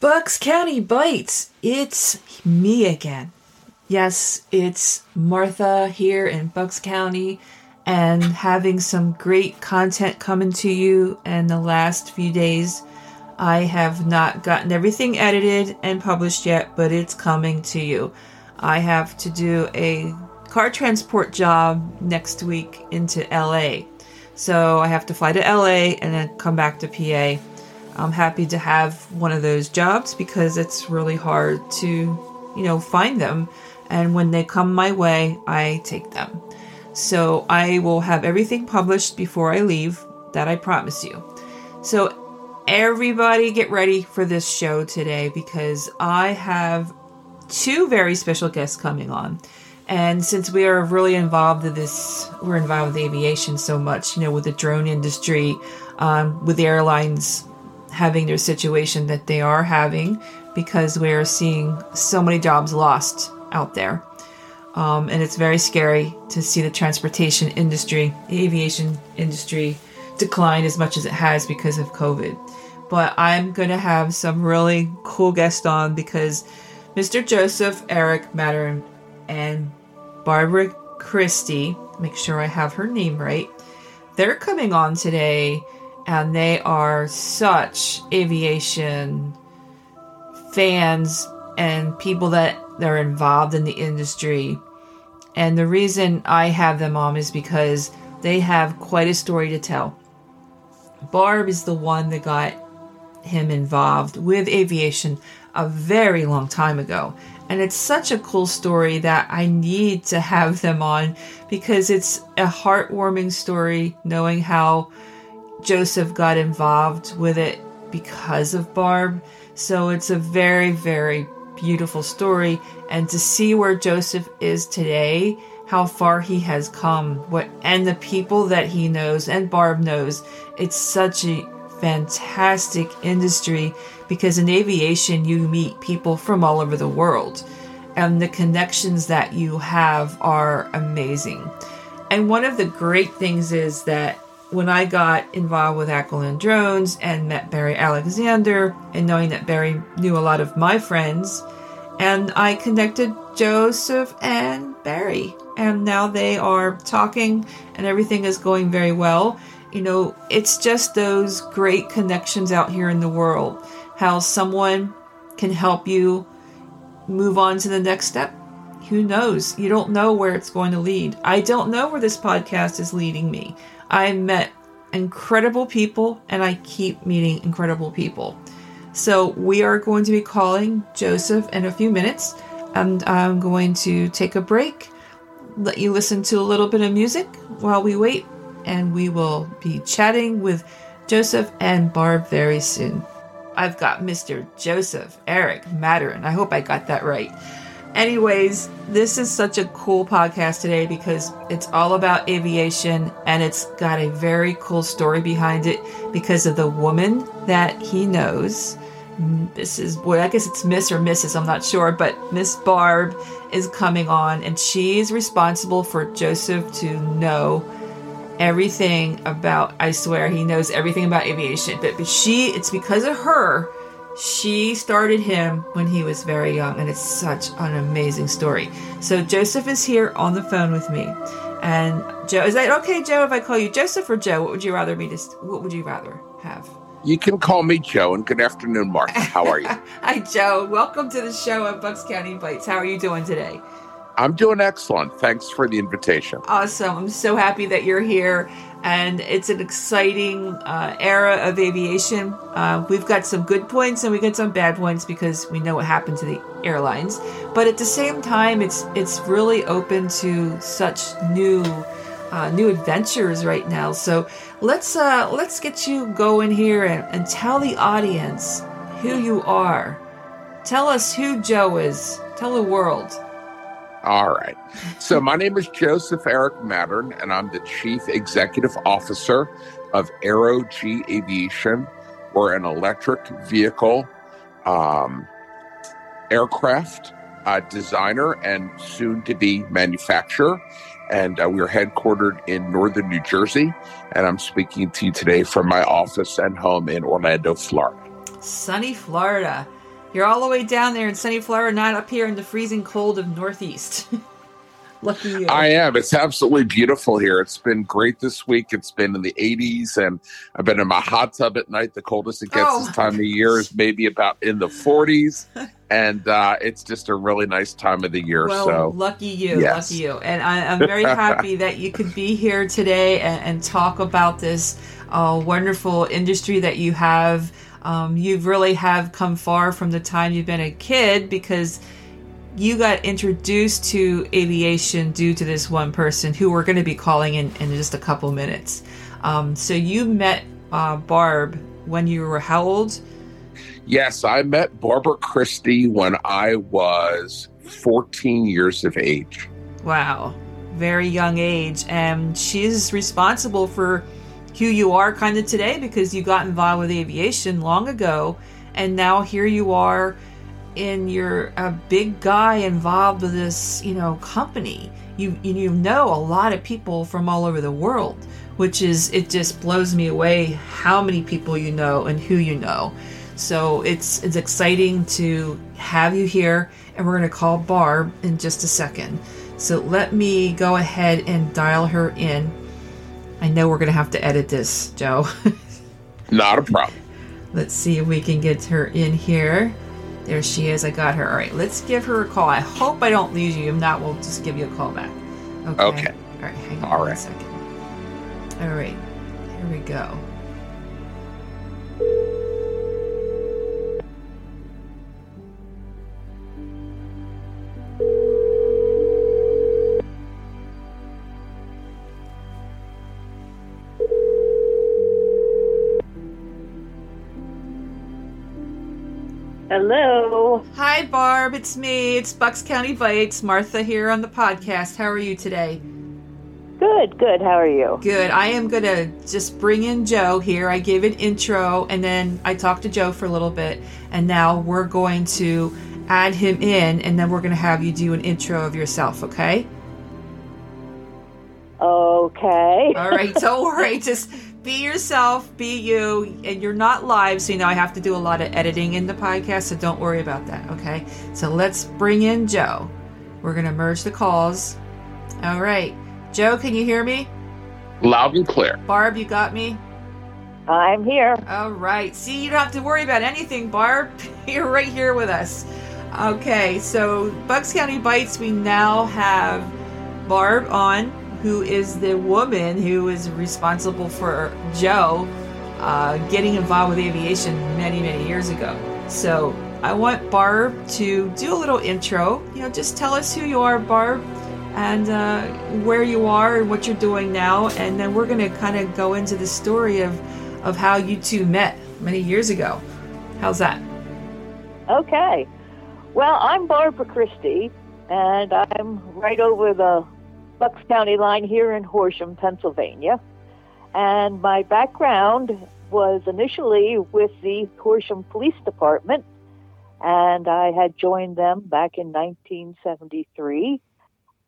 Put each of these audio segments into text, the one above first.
Bucks County Bites. It's me again. Yes, it's Martha here in Bucks County and having some great content coming to you in the last few days. I have not gotten everything edited and published yet, but it's coming to you. I have to do a car transport job next week into LA. So I have to fly to LA and then come back to PA I'm happy to have one of those jobs because it's really hard to, you know, find them. And when they come my way, I take them. So I will have everything published before I leave, that I promise you. So everybody get ready for this show today because I have two very special guests coming on. And since we are really involved in this, we're involved with aviation so much, you know, with the drone industry, um, with the airlines having their situation that they are having because we're seeing so many jobs lost out there. Um, and it's very scary to see the transportation industry, the aviation industry, decline as much as it has because of COVID. But I'm going to have some really cool guests on because Mr. Joseph Eric Mattern and Barbara Christie, make sure I have her name right, they're coming on today and they are such aviation fans and people that are involved in the industry. And the reason I have them on is because they have quite a story to tell. Barb is the one that got him involved with aviation a very long time ago. And it's such a cool story that I need to have them on because it's a heartwarming story knowing how Joseph got involved with it because of Barb. So it's a very, very beautiful story. And to see where Joseph is today, how far he has come, what and the people that he knows and Barb knows, it's such a fantastic industry because in aviation you meet people from all over the world. And the connections that you have are amazing. And one of the great things is that when I got involved with Aquiline Drones and met Barry Alexander, and knowing that Barry knew a lot of my friends, and I connected Joseph and Barry, and now they are talking, and everything is going very well. You know, it's just those great connections out here in the world. How someone can help you move on to the next step. Who knows? You don't know where it's going to lead. I don't know where this podcast is leading me. I met incredible people and I keep meeting incredible people. So we are going to be calling Joseph in a few minutes and I'm going to take a break, let you listen to a little bit of music while we wait, and we will be chatting with Joseph and Barb very soon. I've got Mr. Joseph Eric Mattern. I hope I got that right. Anyways, this is such a cool podcast today because it's all about aviation and it's got a very cool story behind it because of the woman that he knows. This is boy, I guess it's Miss or Mrs. I'm not sure, but Miss Barb is coming on and she's responsible for Joseph to know everything about I swear he knows everything about aviation. But she it's because of her she started him when he was very young, and it's such an amazing story. So Joseph is here on the phone with me, and Joe is that okay, Joe? If I call you Joseph or Joe, what would you rather me to? What would you rather have? You can call me Joe, and good afternoon, Mark. How are you? Hi, Joe. Welcome to the show at Bucks County Bites. How are you doing today? I'm doing excellent. Thanks for the invitation. Awesome. I'm so happy that you're here and it's an exciting uh, era of aviation. Uh, we've got some good points and we get some bad points because we know what happened to the airlines. But at the same time, it's it's really open to such new uh, new adventures right now. So let's uh, let's get you going here and, and tell the audience who you are. Tell us who Joe is. Tell the world. All right. So my name is Joseph Eric Mattern, and I'm the Chief Executive Officer of Aero G Aviation. We're an electric vehicle um, aircraft uh, designer and soon to be manufacturer. And uh, we're headquartered in northern New Jersey. And I'm speaking to you today from my office and home in Orlando, Florida. Sunny Florida. You're all the way down there in sunny Florida, not up here in the freezing cold of Northeast. Lucky you. I am. It's absolutely beautiful here. It's been great this week. It's been in the 80s, and I've been in my hot tub at night. The coldest it gets Oh, this time of year is maybe about in the 40s, and uh, it's just a really nice time of the year. Well, so lucky you, yes. lucky you. And I, I'm very happy that you could be here today and, and talk about this uh, wonderful industry that you have. Um, you really have come far from the time you've been a kid because you got introduced to aviation due to this one person who we're going to be calling in, in just a couple minutes. Um, so you met uh, Barb when you were how old? yes, I met Barbara Christie when I was 14 years of age. Wow, very young age, and she's responsible for who you are kind of today because you got involved with aviation long ago, and now here you are, and you're a big guy involved with this, you know, company. You you know a lot of people from all over the world, which is it just blows me away how many people you know and who you know. So it's it's exciting to have you here, and we're going to call Barb in just a second. So let me go ahead and dial her in. I know we're going to have to edit this, Joe. Not a problem. let's see if we can get her in here. There she is. I got her. All right, let's give her a call. I hope I don't lose you. If not, we'll just give you a call back. Okay. Okay. All right. Hang on All right. second. All right. Here we go. Hello. Hi, Barb. It's me. It's Bucks County Bites. Martha here on the podcast. How are you today? Good, good. How are you? Good. I am going to just bring in Joe here. I gave an intro and then I talked to Joe for a little bit. And now we're going to add him in and then we're going to have you do an intro of yourself, okay? Okay. All right. Don't worry. Just be yourself, be you. And you're not live, so you know I have to do a lot of editing in the podcast. So don't worry about that, okay? So let's bring in Joe. We're going to merge the calls. All right. Joe, can you hear me? Loud and clear. Barb, you got me? I'm here. All right. See, you don't have to worry about anything, Barb. You're right here with us. Okay, so Bucks County Bites, we now have Barb on, who is the woman who is responsible for Joe uh, getting involved with aviation many, many years ago. So I want Barb to do a little intro. You know, just tell us who you are, Barb, and uh, where you are and what you're doing now, and then we're going to kind of go into the story of of how you two met many years ago. How's that? Okay. Well, I'm Barbara Christie, and I'm right over the Bucks County line here in Horsham, Pennsylvania. And my background was initially with the Horsham Police Department, and I had joined them back in 1973.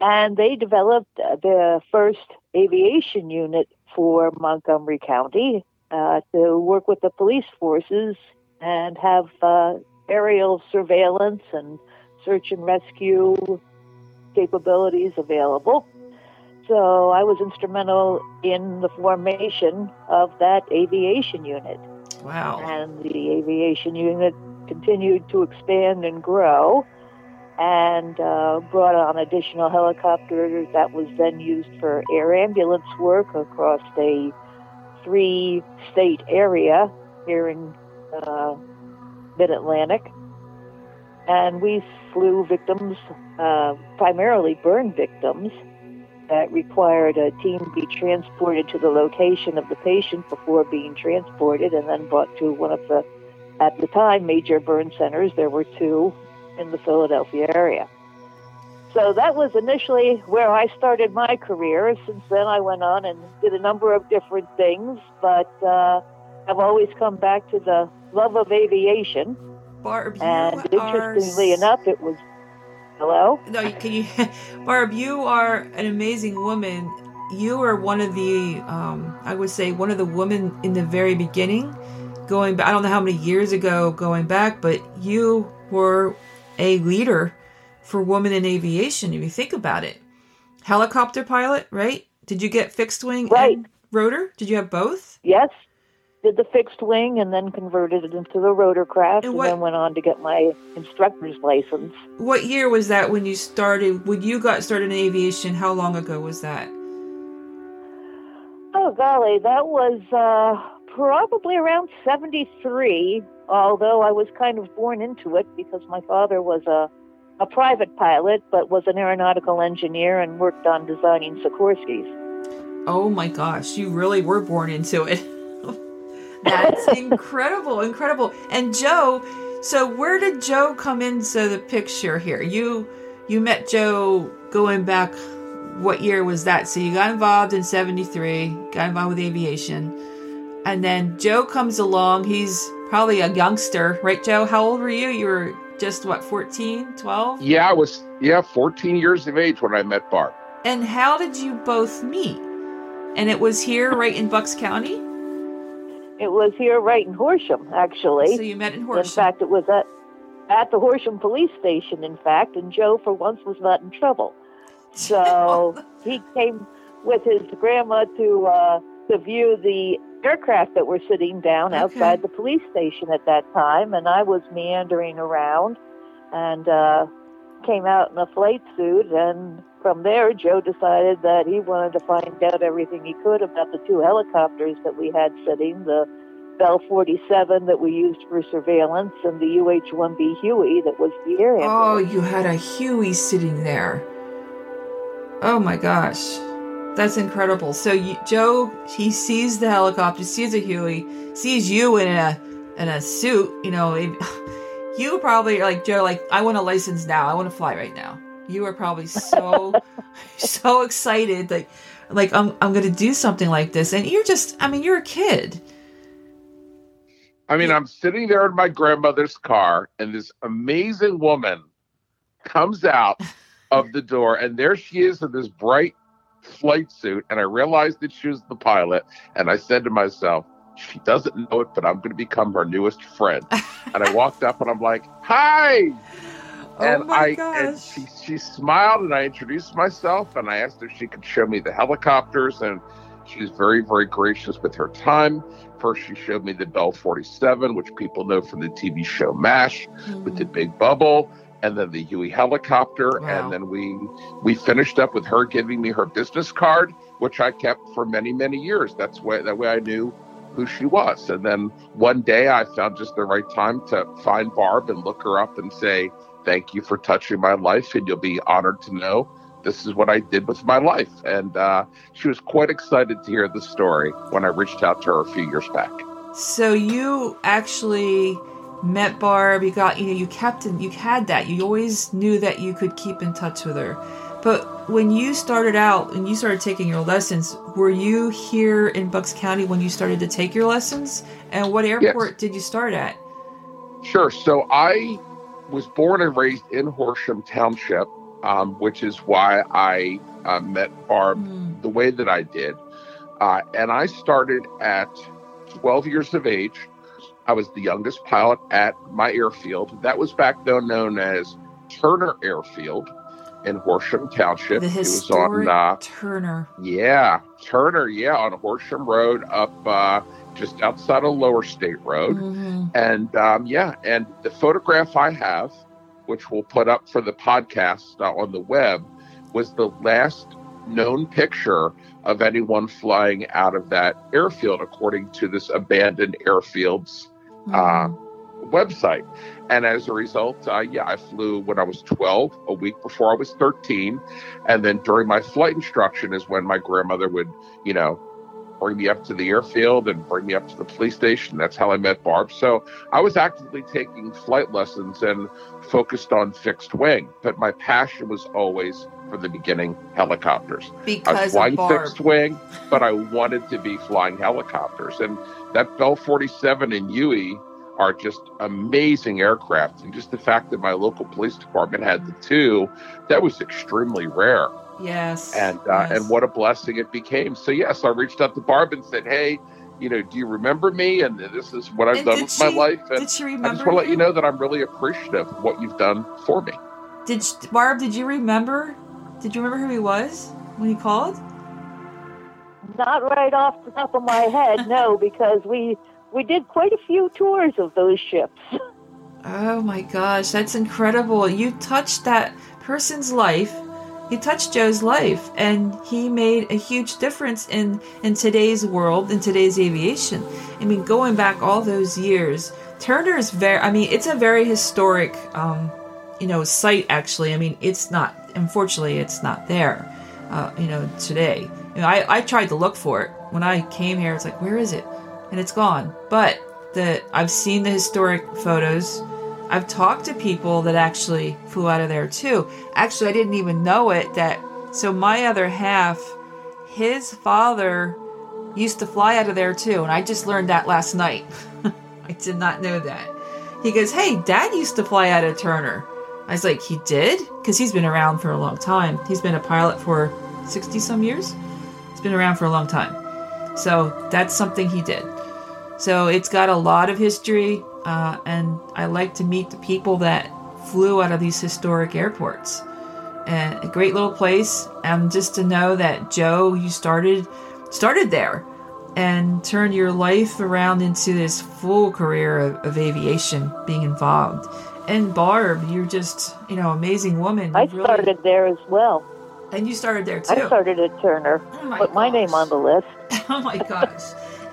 And they developed the first aviation unit for Montgomery County uh, to work with the police forces and have uh, aerial surveillance and search and rescue capabilities available. So I was instrumental in the formation of that aviation unit. Wow. And the aviation unit continued to expand and grow and uh, brought on additional helicopters that was then used for air ambulance work across a three state area here in uh, mid Atlantic. And we flew victims, uh, primarily burn victims, that required a team be transported to the location of the patient before being transported and then brought to one of the, at the time, major burn centers. There were two in the Philadelphia area. So that was initially where I started my career. Since then, I went on and did a number of different things, but uh, I've always come back to the love of aviation. Barb, And interestingly s- enough, it was hello. No, can you, Barb? You are an amazing woman. You are one of the, um, I would say, one of the women in the very beginning, going back, I don't know how many years ago going back, but you were a leader for women in aviation, if you think about it. Helicopter pilot, right? Did you get fixed wing Right. and rotor? Did you have both? Yes, did the fixed wing and then converted it into the rotorcraft, And and, then went on to get my instructor's license. What year was that when you started? When you got started in aviation, how long ago was that? Oh golly, that was uh, probably around '73. Although I was kind of born into it because my father was a a private pilot, but was an aeronautical engineer and worked on designing Sikorsky's. Oh my gosh, you really were born into it. That's incredible, incredible. And Joe, so where did Joe come into the picture here? You you met Joe going back what year was that? So you got involved in 73, got involved with aviation. And then Joe comes along. He's probably a youngster, right Joe? How old were you? You were just what, 14, 12? Yeah, I was yeah 14 years of age when I met Barb. And how did you both meet? And it was here right in Bucks County? It was here right in Horsham, actually. So you met in Horsham. In fact, it was at at the Horsham police station. In fact, and Joe for once was not in trouble. So he came with his grandma to uh, to view the aircraft that were sitting down Okay. outside the police station at that time, and I was meandering around, and uh, came out in a flight suit. And from there, Joe decided that he wanted to find out everything he could about the two helicopters that we had sitting the Bell 47 that we used for surveillance, and the UH 1B Huey that was the air Oh, you had a Huey sitting there. Oh my gosh. That's incredible. So you, Joe, he sees the helicopter, sees a Huey, sees you in a in a suit. You know, if, you probably are like Joe. Like, I want a license now. I want to fly right now. You were probably so so excited. Like, like I'm I'm gonna do something like this, and you're just. I mean, you're a kid. I mean, I'm sitting there in my grandmother's car, and this amazing woman comes out of the door, and there she is in this bright flight suit. And I realized that she was the pilot, and I said to myself, she doesn't know it, but I'm going to become her newest friend. and I walked up, and I'm like, "Hi!" Oh and my I and she she smiled, and I introduced myself, and I asked if she could show me the helicopters, and she was very very gracious with her time. First, she showed me the Bell 47, which people know from the TV show MASH with the mm-hmm. big bubble, and then the Huey helicopter, Wow. and then we we finished up with her giving me her business card, which I kept for many many years. That's way that way I knew who she was. And then one day I found just the right time to find Barb and look her up and say, "Thank you for touching my life, and you'll be honored to know." This is what I did with my life. And uh, she was quite excited to hear the story when I reached out to her a few years back. So you actually met Barb. You got you know you kept in, you had that. You always knew that you could keep in touch with her. But when you started out and you started taking your lessons, were you here in Bucks County when you started to take your lessons? And what airport did you start at? Sure. So I was born and raised in Horsham Township, um, which is why I uh, met Barb Hmm. the way that I did. Uh, and I started at 12 years of age. I was the youngest pilot at my airfield. That was back then known as Turner Airfield in Horsham Township. The it was on, uh, Turner. yeah, Turner, yeah, on Horsham Road up uh, just outside of Lower State Road. Mhm. And um, yeah, and the photograph I have, which we'll put up for the podcast uh, on the web, was the last known picture of anyone flying out of that airfield, according to this abandoned airfields uh, Mhm. website. And as a result, uh, yeah, I flew when I was 12, a week before I was 13. And then during my flight instruction is when my grandmother would, you know, bring me up to the airfield and bring me up to the police station. That's how I met Barb. So I was actively taking flight lessons and focused on fixed wing. But my passion was always, from the beginning, helicopters. Because I was flying fixed wing, but I wanted to be flying helicopters. And that Bell 47 and Huey are just amazing aircraft. And just the fact that my local police department had the two, that was extremely rare. Yes. And uh, yes. and what a blessing it became. So yes, I reached out to Barb and said, "Hey, you know, do you remember me? And this is what I've And done did with my life. And Did she remember I just want to let you know that I'm really appreciative of what you've done for me. Did Barb? Did you remember? Did you remember who he was when he called? Not right off the top of my head, no, because we we did quite a few tours of those ships. Oh my gosh, that's incredible! You touched that person's life. You touched Joe's life, and he made a huge difference in in today's world, in today's aviation. I mean, going back all those years, Turner is very. I mean, it's a very historic, um, you know, site. Actually, I mean, it's not. Unfortunately, it's not there. Uh, you know, today. You know, I I tried to look for it when I came here. It's like, where is it? And it's gone. But the I've seen the historic photos. I've talked to people that actually flew out of there too. Actually, I didn't even know it that so my other half, his father used to fly out of there too, and I just learned that last night. I did not know that. He goes, "Hey, dad used to fly out of Turner." I was like, "He did?" Cuz he's been around for a long time. He's been a pilot for 60 some years. He's been around for a long time. So, that's something he did. So it's got a lot of history, uh, and I like to meet the people that flew out of these historic airports. And a great little place, and just to know that Joe, you started started there, and turned your life around into this full career of, of aviation, being involved. And Barb, you're just you know amazing woman. I really- started there as well. and you started there too. I started at Turner. Oh Put my name on the list. Oh my gosh.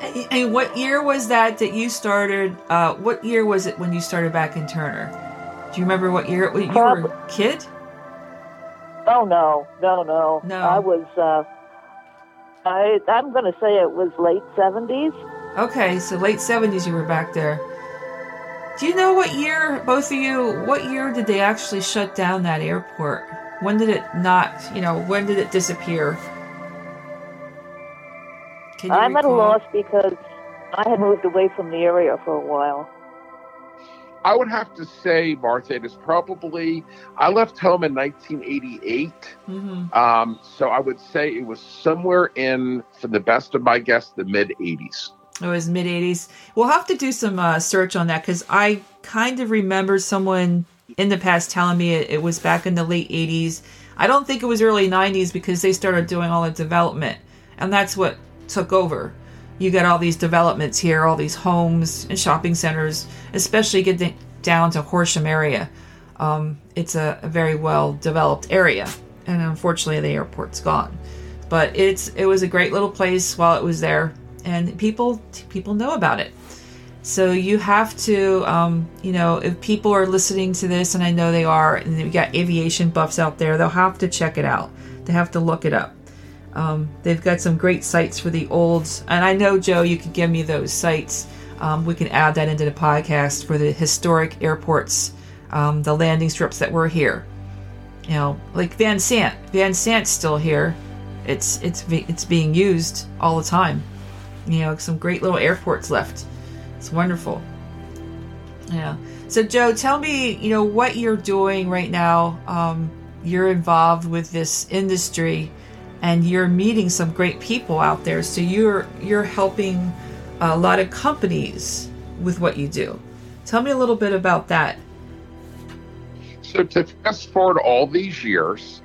And- what year was that that you started? Uh, what year was it when you started back in Turner? Do you remember what year? You were a kid? Oh no, no, no. No. I was. Uh, I I'm going to say it was late seventies. Okay, so late 70s you were back there. Do you know what year, both of you, what year did they actually shut down that airport? When did it not, you know, when did it disappear? Can you I'm at a loss because I had moved away from the area for a while. I would have to say, Martha, it is probably, I left home in 1988. Mhm. Um, so I would say it was somewhere in, for the best of my guess, the mid 80s. It was mid 80s. We'll have to do some uh, search on that because I kind of remember someone in the past telling me it, it was back in the late 80s. I don't think it was early 90s because they started doing all the development, and that's what took over. You got all these developments here, all these homes and shopping centers, especially getting down to Horsham area. Um, it's a, a very well developed area, and unfortunately, the airport's gone. But it's it was a great little place while it was there, and people people know about it. So you have to, um, you know, if people are listening to this, and I know they are, and we got aviation buffs out there, they'll have to check it out. They have to look it up. Um, they've got some great sites for the olds, and I know Joe, you could give me those sites. Um, we can add that into the podcast for the historic airports, um, the landing strips that were here. You know, like Van Sant. Van Sant's still here. It's it's it's being used all the time. You know, some great little airports left. It's wonderful. Yeah. So Joe, tell me, you know, what you're doing right now. Um, you're involved with this industry, and you're meeting some great people out there. So you're you're helping a lot of companies with what you do. Tell me a little bit about that. So to fast forward all these years,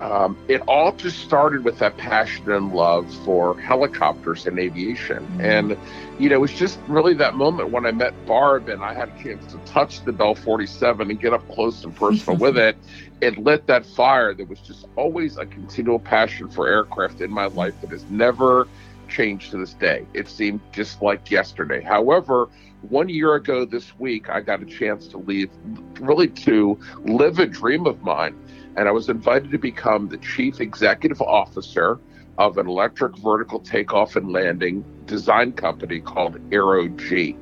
um, it all just started with that passion and love for helicopters and aviation. Mhm. And, you know, it was just really that moment when I met Barb and I had a chance to touch the Bell 47 and get up close and personal with it. It lit that fire. There was just always a continual passion for aircraft in my life that has never changed to this day. It seemed just like yesterday. However, one year ago this week, I got a chance to leave, really to live a dream of mine. And I was invited to become the chief executive officer of an electric vertical takeoff and landing design company called Aero G.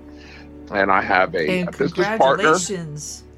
And I have a, a business partner.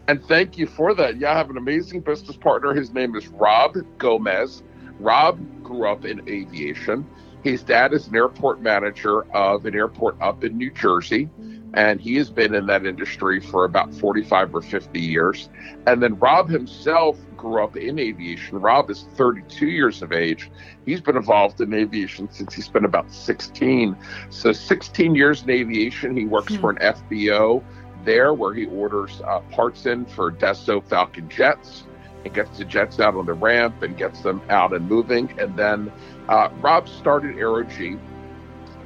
And thank you for that. Yeah, I have an amazing business partner. His name is Rob Gomez. Rob grew up in aviation. His dad is an airport manager of an airport up in New Jersey. and he has been in that industry for about 45 or 50 years. And then Rob himself grew up in aviation. Rob is 32 years of age. He's been involved in aviation since he's been about 16. So 16 years in aviation. He works hmm. for an FBO there where he orders uh, parts in for Dassault Falcon jets and gets the jets out on the ramp and gets them out and moving. And then uh, Rob started AeroG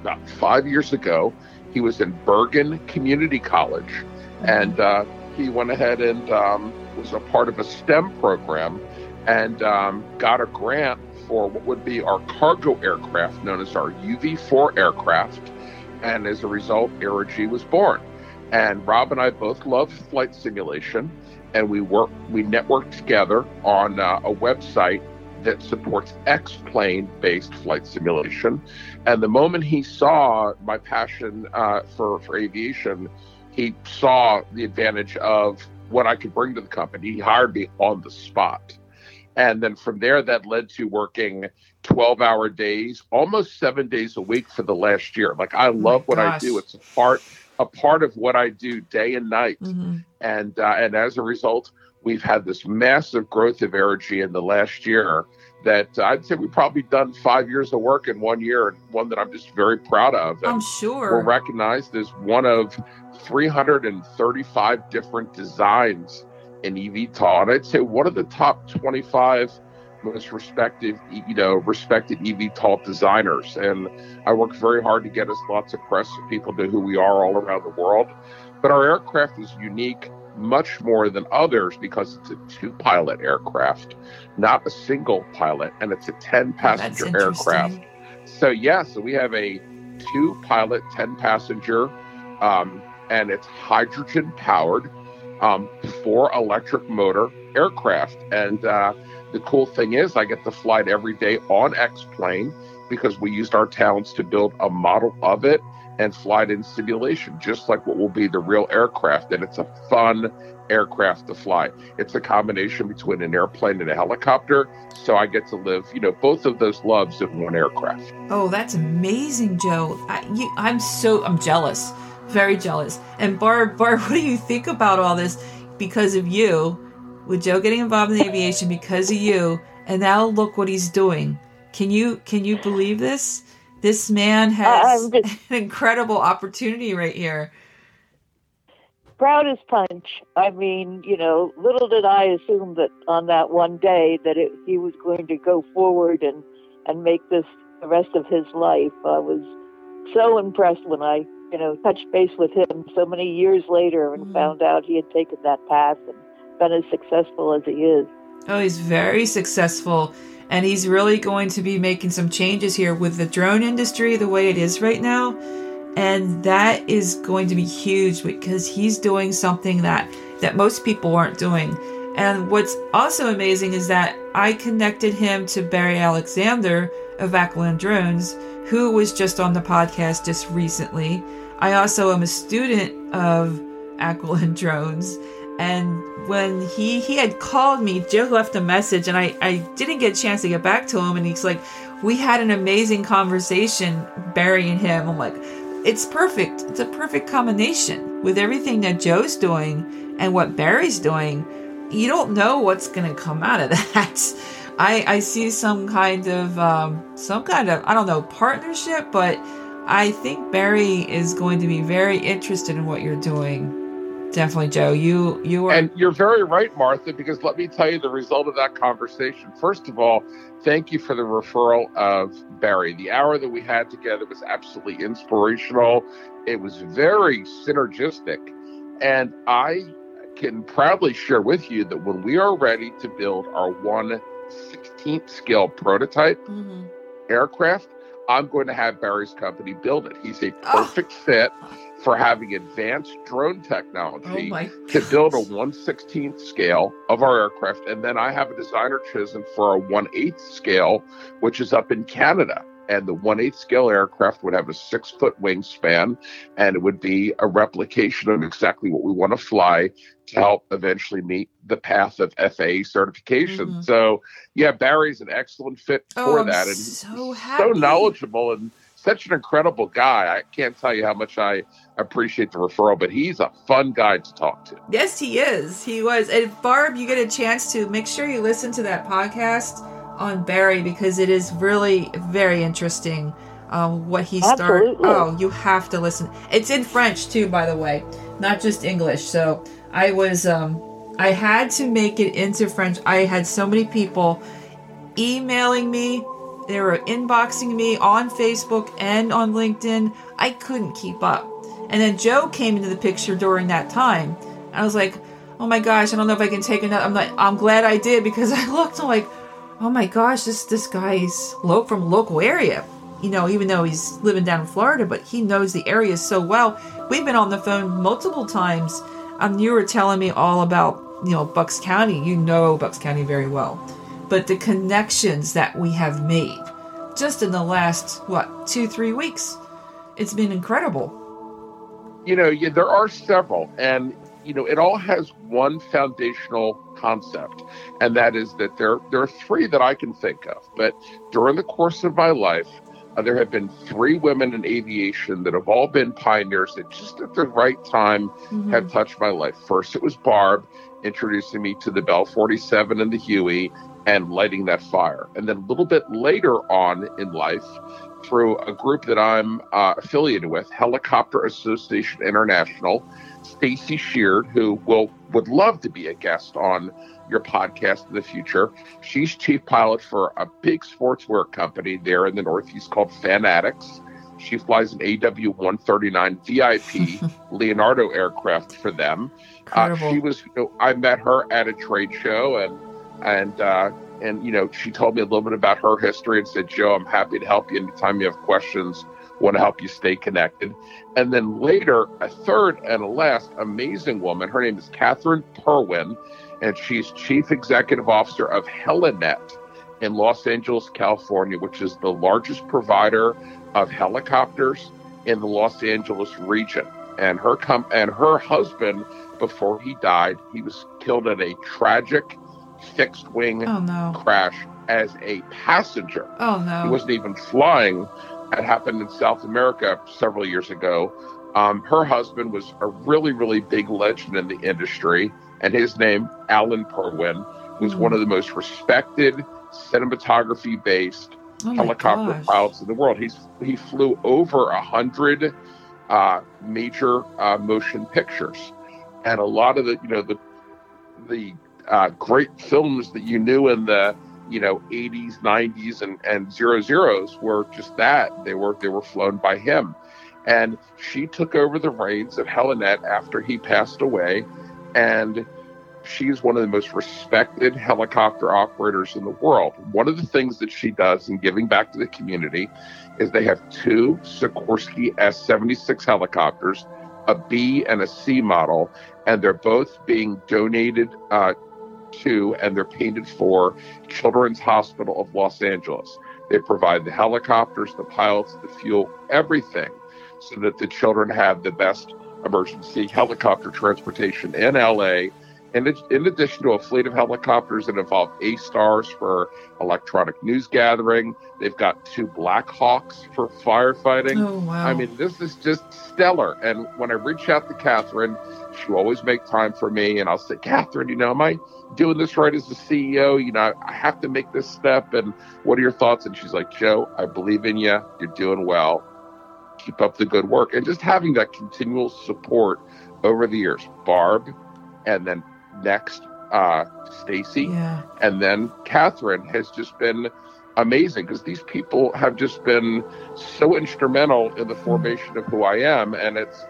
about five years ago he was in Bergen Community College, and uh, he went ahead and um, was a part of a STEM program and um, got a grant for what would be our cargo aircraft, known as our UV 4 aircraft. And as a result, AeroG was born. And Rob and I both love flight simulation, and we work we network together on uh, a website that supports X plane based flight simulation. And the moment he saw my passion uh, for, for aviation, he saw the advantage of what I could bring to the company. He hired me on the spot. And then from there, that led to working 12 hour days, almost seven days a week for the last year. Like, I love oh what gosh. I do. It's a part, a part of what I do day and night. Mm-hmm. And, uh, and as a result, we've had this massive growth of AeroG in the last year that I'd say we've probably done five years of work in one year and one that I'm just very proud of. And I'm sure. We're recognized as one of 335 different designs in eVTOL. And I'd say one of the top 25 most respected, you know, respected eVTOL designers. And I work very hard to get us lots of press so people know who we are all around the world. But our aircraft is unique much more than others because it's a two pilot aircraft, not a single pilot, and it's a 10 passenger oh, aircraft. So, yeah, so we have a two pilot, 10 passenger, um, and it's hydrogen powered, um, four electric motor aircraft. And uh, the cool thing is, I get to fly it every day on X Plane because we used our talents to build a model of it and fly it in simulation, just like what will be the real aircraft. And it's a fun aircraft to fly. It's a combination between an airplane and a helicopter. So I get to live, you know, both of those loves in one aircraft. Oh, that's amazing, Joe. I, I'm so, I'm jealous, very jealous. And Barb, Barb, what do you think about all this? Because of you, with Joe getting involved in aviation because of you, and now look what he's doing. Can you can you believe this? This man has just, an incredible opportunity right here. Proud as punch. I mean, you know, little did I assume that on that one day that it, he was going to go forward and and make this the rest of his life. I was so impressed when I, you know, touched base with him so many years later and mm. found out he had taken that path and been as successful as he is. Oh, he's very successful and he's really going to be making some changes here with the drone industry the way it is right now and that is going to be huge because he's doing something that that most people aren't doing and what's also amazing is that i connected him to barry alexander of aquiline drones who was just on the podcast just recently i also am a student of aquiline drones and when he he had called me joe left a message and i i didn't get a chance to get back to him and he's like we had an amazing conversation Barry and him. I'm like it's perfect. It's a perfect combination. With everything that joe's doing and what barry's doing you don't know what's to come out of that. I i see some kind of um some kind of i don't know partnership but i think barry is going to be very interested in what you're doing Definitely, Joe. You you are, and you're very right, Martha. Because let me tell you the result of that conversation. First of all, thank you for the referral of Barry. The hour that we had together was absolutely inspirational. It was very synergistic, and I can proudly share with you that when we are ready to build our one sixteenth scale prototype mm-hmm. aircraft, I'm going to have Barry's company build it. He's a perfect oh. fit for having advanced drone technology oh to build a 116th scale of our aircraft. And then I have a designer chosen for a 1 8th scale, which is up in Canada. And the 1 8th scale aircraft would have a six foot wingspan and it would be a replication of exactly what we want to fly to help eventually meet the path of FAA certification. Mm-hmm. So, yeah, Barry's an excellent fit for oh, that. And so, so knowledgeable and such an incredible guy. I can't tell you how much I appreciate the referral, but he's a fun guy to talk to. Yes, he is. He was. And Barb, you get a chance to make sure you listen to that podcast on Barry because it is really very interesting. Um, what he started. Oh, you have to listen. It's in French too, by the way, not just English. So I was, um, I had to make it into French. I had so many people emailing me. They were inboxing me on Facebook and on LinkedIn. I couldn't keep up. And then Joe came into the picture during that time. I was like, oh my gosh, I don't know if I can take another. I'm like, I'm glad I did because I looked I'm like, oh my gosh, this this guy's lo- from local area. You know, even though he's living down in Florida, but he knows the area so well. We've been on the phone multiple times. Um, you were telling me all about you know Bucks County. You know Bucks County very well, but the connections that we have made just in the last what two three weeks, it's been incredible. You know, there are several, and you know, it all has one foundational concept, and that is that there there are three that I can think of. But during the course of my life, uh, there have been three women in aviation that have all been pioneers that just at the right time Mhm. have touched my life. First, it was Barb introducing me to the Bell 47 and the Huey and lighting that fire. And then a little bit later on in life, through a group that I'm uh, affiliated with, Helicopter Association International, Stacy Sheard, who will would love to be a guest on your podcast in the future. She's chief pilot for a big sportswear company there in the Northeast called Fanatics. She flies an AW 139 VIP Leonardo aircraft for them. Uh, she was. You know, I met her at a trade show, and and uh, and you know, she told me a little bit about her history and said, "Joe, I'm happy to help you anytime you have questions. Want to help you stay connected." And then later, a third and a last amazing woman. Her name is Kathryn Purwin, and she's chief executive officer of Helinet in Los Angeles, California, which is the largest provider of helicopters in the Los Angeles region. And her com- and her husband, before he died, he was killed in a tragic fixed wing oh no. crash as a passenger. Oh no. He wasn't even flying. That happened in South America several years ago. Um, her husband was a really, really big legend in the industry, and his name, Alan Purwin, was Mhm. one of the most respected cinematography based Oh helicopter gosh. pilots in the world. He's he flew over a hundred uh, major uh, motion pictures, and a lot of the you know the the uh, great films that you knew in the you know 80s, 90s, and and zero zeros were just that. They were they were flown by him, and she took over the reins of Helinet after he passed away, and she's one of the most respected helicopter operators in the world. One of the things that she does in giving back to the community is they have two Sikorsky S-76 helicopters, a B and a C model, and they're both being donated uh, to and they're painted for Children's Hospital of Los Angeles. They provide the helicopters, the pilots, the fuel, everything, so that the children have the best emergency helicopter transportation in LA And in addition to a fleet of helicopters that involve A stars for electronic news gathering, they've got two Black Hawks for firefighting. Oh wow. I mean, this is just stellar. And when I reach out to Kathryn, she'll always make time for me, and I'll say, Kathryn, you know, am I doing this right as the CEO? You know, I have to make this step, and what are your thoughts? And she's like, Joe, I believe in you. You're doing well. Keep up the good work, and just having that continual support over the years. Barb, and then next, uh, Stacy, yeah. and then Kathryn has just been amazing because these people have just been so instrumental in the formation of who I am, and it's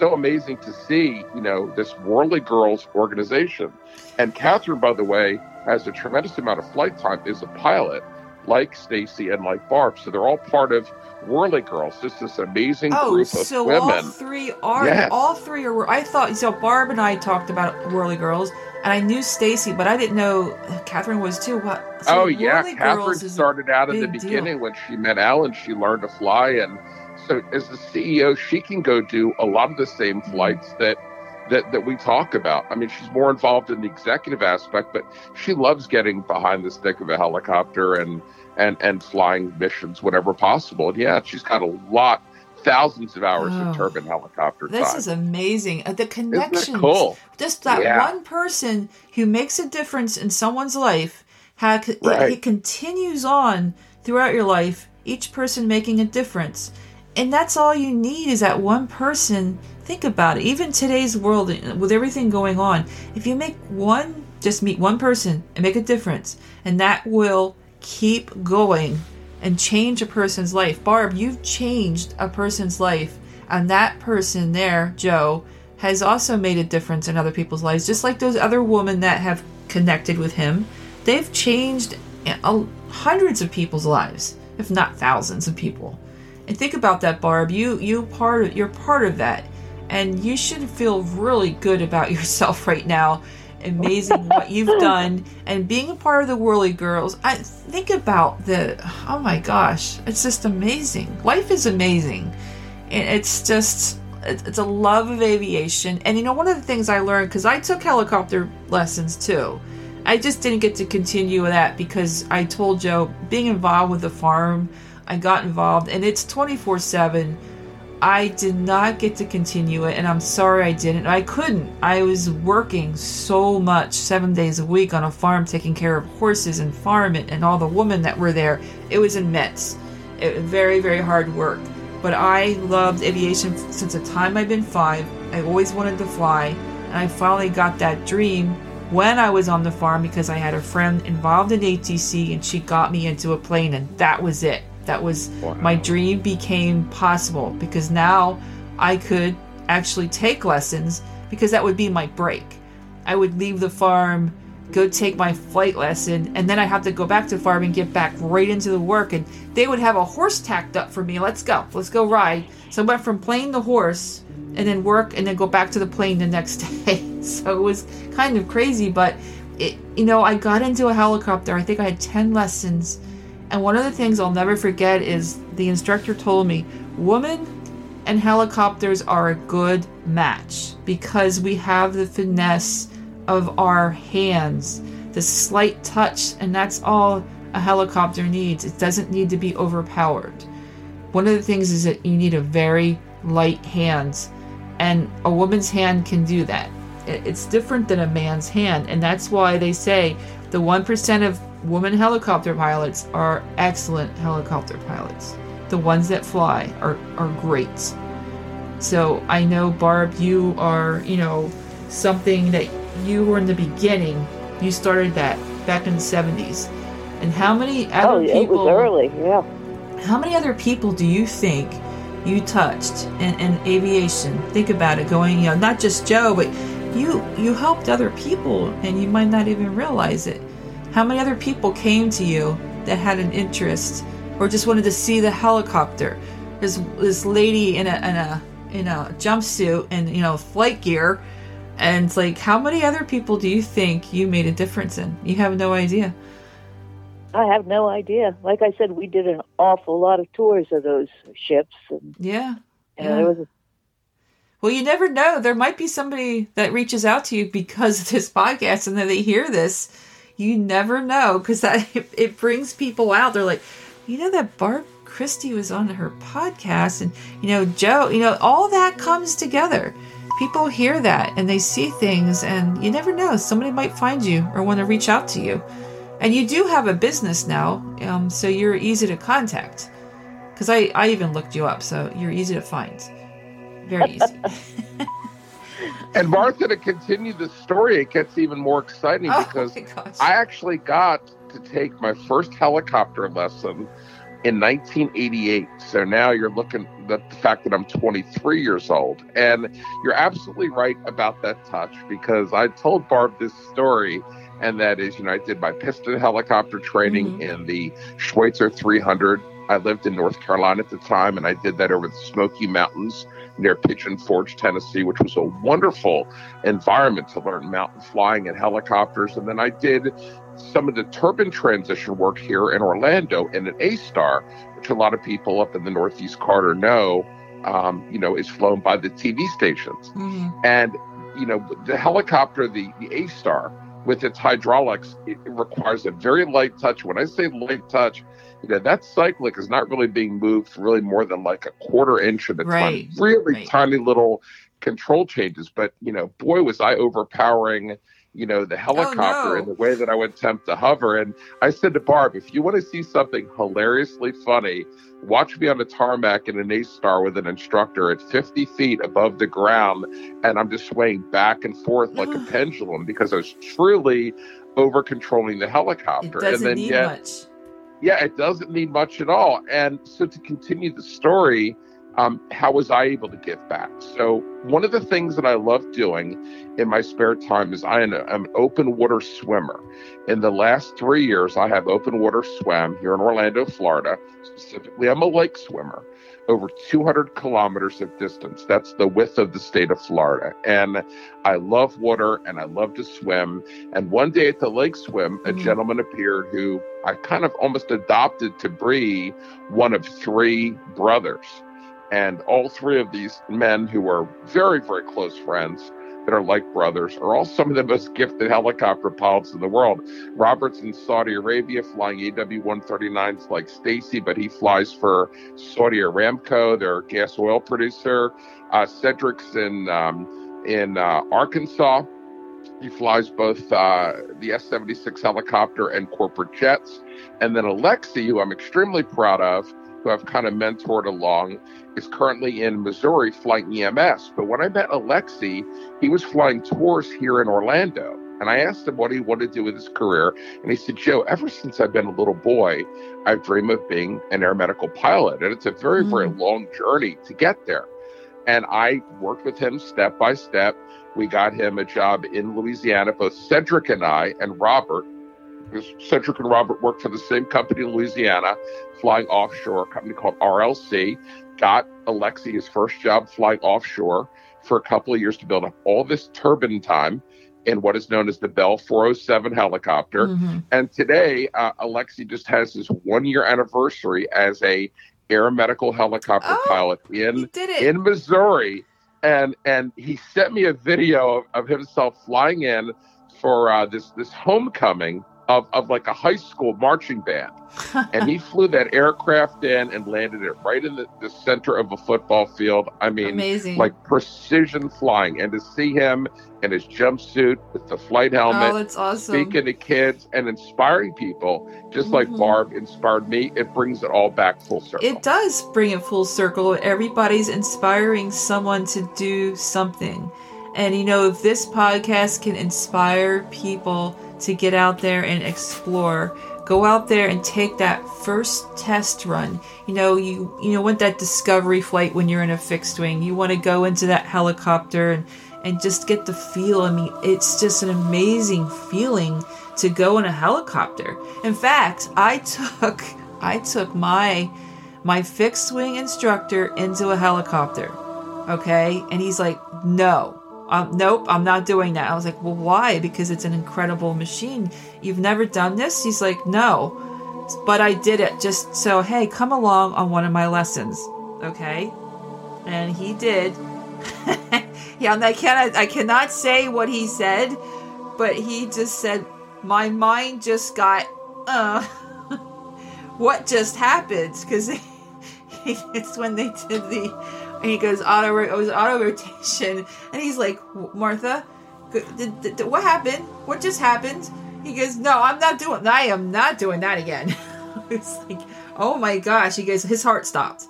so amazing to see, you know, this Whirly Girls organization. And Kathryn, by the way, has a tremendous amount of flight time, is a pilot, like Stacy and like Barb. So they're all part of Whirly Girls, just this amazing Oh, group of so all three are Yes. all three are. I thought so. Barb and I talked about Whirly Girls, and I knew Stacy, but I didn't know Kathryn was too. What? so oh yeah, Whirly Kathryn started out in the big deal. beginning when she met Alan. She learned to fly, and so as the CEO, she can go do a lot of the same Mm-hmm. flights that that, that we talk about. I mean, she's more involved in the executive aspect, but she loves getting behind the stick of a helicopter and and and flying missions whenever possible. And yeah, she's got a lot, thousands of hours Oh. of turbine helicopter This time. is amazing. Uh, The connections. cool? Just that Yeah. one person who makes a difference in someone's life, it, Right. it continues on throughout your life, each person making a difference. And that's all you need is that one person. Think about it. Even today's world, with everything going on, if you make one, just meet one person and make a difference, and that will keep going and change a person's life. Barb, you've changed a person's life, and that person there, Joe, has also made a difference in other people's lives, just like those other women that have connected with him. They've changed hundreds of people's lives, if not thousands of people. And think about that, Barb. You you part of, you're part of that, and you should feel really good about yourself right now. Amazing what you've done, and being a part of the Whirly Girls. I think about the. Oh my gosh, it's just amazing. Life is amazing, and it's just it's it's a love of aviation. And you know, one of the things I learned because I took helicopter lessons too. I just didn't get to continue with that because I told Joe being involved with the farm, I got involved and it's 24 7. I did not get to continue it and I'm sorry I didn't. I couldn't. I was working so much, seven days a week on a farm, taking care of horses and farm and all the women that were there. It was immense. It was very, very hard work. But I loved aviation since the time I've been five. I always wanted to fly and I finally got that dream when I was on the farm because I had a friend involved in ATC and she got me into a plane and that was it. That was Wow. my dream became possible because now I could actually take lessons because that would be my break. I would leave the farm, go take my flight lesson, and then I have to go back to the farm and get back right into the work. And they would have a horse tacked up for me. Let's go, let's go ride. So I went from plane to horse and then work and then go back to the plane the next day. So it was kind of crazy, but it, you know, I got into a helicopter. I think I had 10 lessons. And one of the things I'll never forget is the instructor told me, Woman and helicopters are a good match because we have the finesse of our hands, the slight touch, and that's all a helicopter needs. It doesn't need to be overpowered. One of the things is that you need a very light hands, and a woman's hand can do that. It's different than a man's hand, and that's why they say the 1% of women helicopter pilots are excellent helicopter pilots. The ones that fly are, are great. So I know, Barb, you are, you know, something that you were in the beginning. You started that back in the 70s. And how many other Oh, it was early, yeah. how many other people do you think you touched in, in aviation? Think about it, going, you know, not just Joe, but you you helped other people and you might not even realize it. How many other people came to you that had an interest or just wanted to see the helicopter? This this lady in a in a in a jumpsuit and you know flight gear and it's like how many other people do you think you made a difference in? You have no idea. I have no idea. Like I said, we did an awful lot of tours of those ships, and Yeah. know, there was Well, you never know. There might be somebody that reaches out to you because of this podcast and then they hear this. You never know because that it, it brings people out. They're like, you know, that Barb Christie was on her podcast, and you know, Joe, you know, all that comes together. People hear that and they see things, and you never know. Somebody might find you or want to reach out to you. And you do have a business now, um, so you're easy to contact. Because I, I even looked you up, so you're easy to find. Very easy. And Martha, to continue the story, it gets even more exciting Oh because. I actually got to take my first helicopter lesson in 1988. So now you're looking at the fact that I'm 23 years old. And you're absolutely right about that touch because I told Barb this story. And that is, you know, I did my piston helicopter training Mhm. in the Schweizer 300. I lived in North Carolina at the time, and I did that over the Smoky Mountains near Pigeon Forge, Tennessee, which was a wonderful environment to learn mountain flying and helicopters. And then I did some of the turbine transition work here in Orlando in an A Star, which a lot of people up in the Northeast Corridor know, um, you know, is flown by the TV stations. Mhm. And you know, the helicopter, the, the A Star, with its hydraulics, it, it requires a very light touch. When I say light touch, you know, that cyclic is not really being moved really more than like a quarter inch at a Right, time. Really right. tiny little control changes. But, you know, boy, was I overpowering, you know, the oh, helicopter no. in the way that I would attempt to hover. And I said to Barb, if you want to see something hilariously funny, watch me on a tarmac in an A star with an instructor at 50 feet above the ground. And I'm just swaying back and forth like a pendulum because I was truly over controlling the helicopter. It doesn't and then need yet, much. yeah, it doesn't need much at all. And so to continue the story, um, how was I able to give back? So one of the things that I love doing in my spare time is I am an open water swimmer. In the last three years, I have open water swam here in Orlando, Florida. Specifically, I'm a lake swimmer over 200 kilometers of distance. That's the width of the state of Florida. And I love water and I love to swim. And one day at the lake swim, a Mhm. gentleman appeared who I kind of almost adopted to be one of three brothers. And all three of these men who are very, very close friends that are like brothers are all some of the most gifted helicopter pilots in the world. Robert's in Saudi Arabia flying AW 139s like Stacy, but he flies for Saudi Aramco, their gas oil producer. Uh, Cedric's in, um, in uh, Arkansas. He flies both uh, the S 76 helicopter and corporate jets. And then Alexi, who I'm extremely proud of, who I've kind of mentored along, is currently in Missouri flying EMS. But when I met Alexi, he was flying tours here in Orlando. And I asked him what he wanted to do with his career. And he said, Joe, ever since I've been a little boy, I've dreamed of being an air medical pilot. And it's a very, very mm. long journey to get there. And I worked with him step by step. We got him a job in Louisiana, both Cedric and I, and Robert. Because Cedric and Robert worked for the same company in Louisiana, flying offshore, a company called RLC. Got Alexi his first job flying offshore for a couple of years to build up all this turbine time in what is known as the Bell 407 helicopter. Mhm. And today, uh, Alexi just has his one year anniversary as a air medical helicopter Oh, pilot in in Missouri, and and he sent me a video of, of himself flying in for uh, this this homecoming of, of like a high school marching band, and he flew that aircraft in and landed it right in the, the center of a football field. I mean, Amazing. like precision flying, and to see him in his jumpsuit with the flight helmet oh, that's awesome. speaking to kids and inspiring people, just like Mhm. Barb inspired me, it brings it all back full circle. It does bring it full circle. Everybody's inspiring someone to do something. And you know, if this podcast can inspire people to get out there and explore, go out there and take that first test run. You know, you you know, want that discovery flight when you're in a fixed wing. You want to go into that helicopter and and just get the feel. I mean, it's just an amazing feeling to go in a helicopter. In fact, I took I took my my fixed wing instructor into a helicopter. Okay? And he's like, "No. Um, nope, I'm not doing that." I was like, "Well, why?" Because it's an incredible machine. You've never done this? He's like, "No." But I did it just so, hey, come along on one of my lessons. Okay? And he did. yeah, and I cannot I cannot say what he said, but he just said my mind just got uh what just happened because it's when they did the and he goes auto it was auto rotation. And he's like martha did, did, did- what happened? What just happened? He goes no i'm not doing i am not doing that again. It's like oh my gosh. He goes his heart stopped.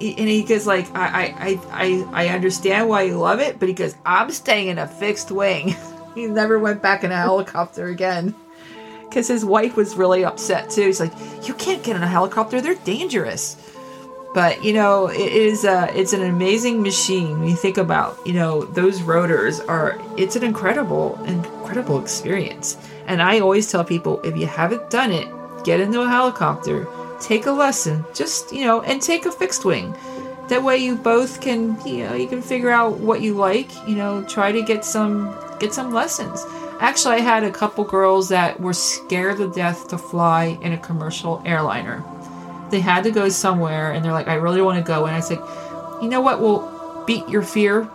He- and he goes like I, I i i understand why you love it but he goes i'm staying in a fixed wing. He never went back in a helicopter again. Because his wife was really upset too. He's like, "You can't get in a helicopter; they're dangerous." But you know, it is a, it's an amazing machine. When you think about, you know, those rotors are, it's an incredible, incredible experience. And I always tell people, if you haven't done it, get into a helicopter, take a lesson, just you know, and take a fixed wing. That way, you both can, you know, you can figure out what you like. You know, try to get some, get some lessons. Actually, I had a couple girls that were scared to death to fly in a commercial airliner. They had to go somewhere, and they're like, "I really want to go." And I said, "You know what? We'll beat your fear.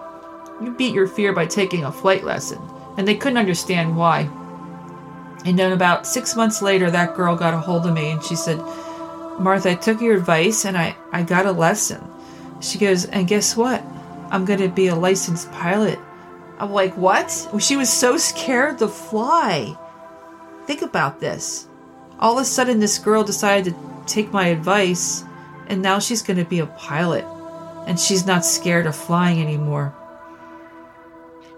you beat your fear by taking a flight lesson. And they couldn't understand why. And then about six months later, that girl got a hold of me and she said, Martha, I took your advice and I, I got a lesson. She goes, and guess what? I'm going to be a licensed pilot. I'm like, what? She was so scared to fly. Think about this. All of a sudden, this girl decided to take my advice, and now she's going to be a pilot. And she's not scared of flying anymore.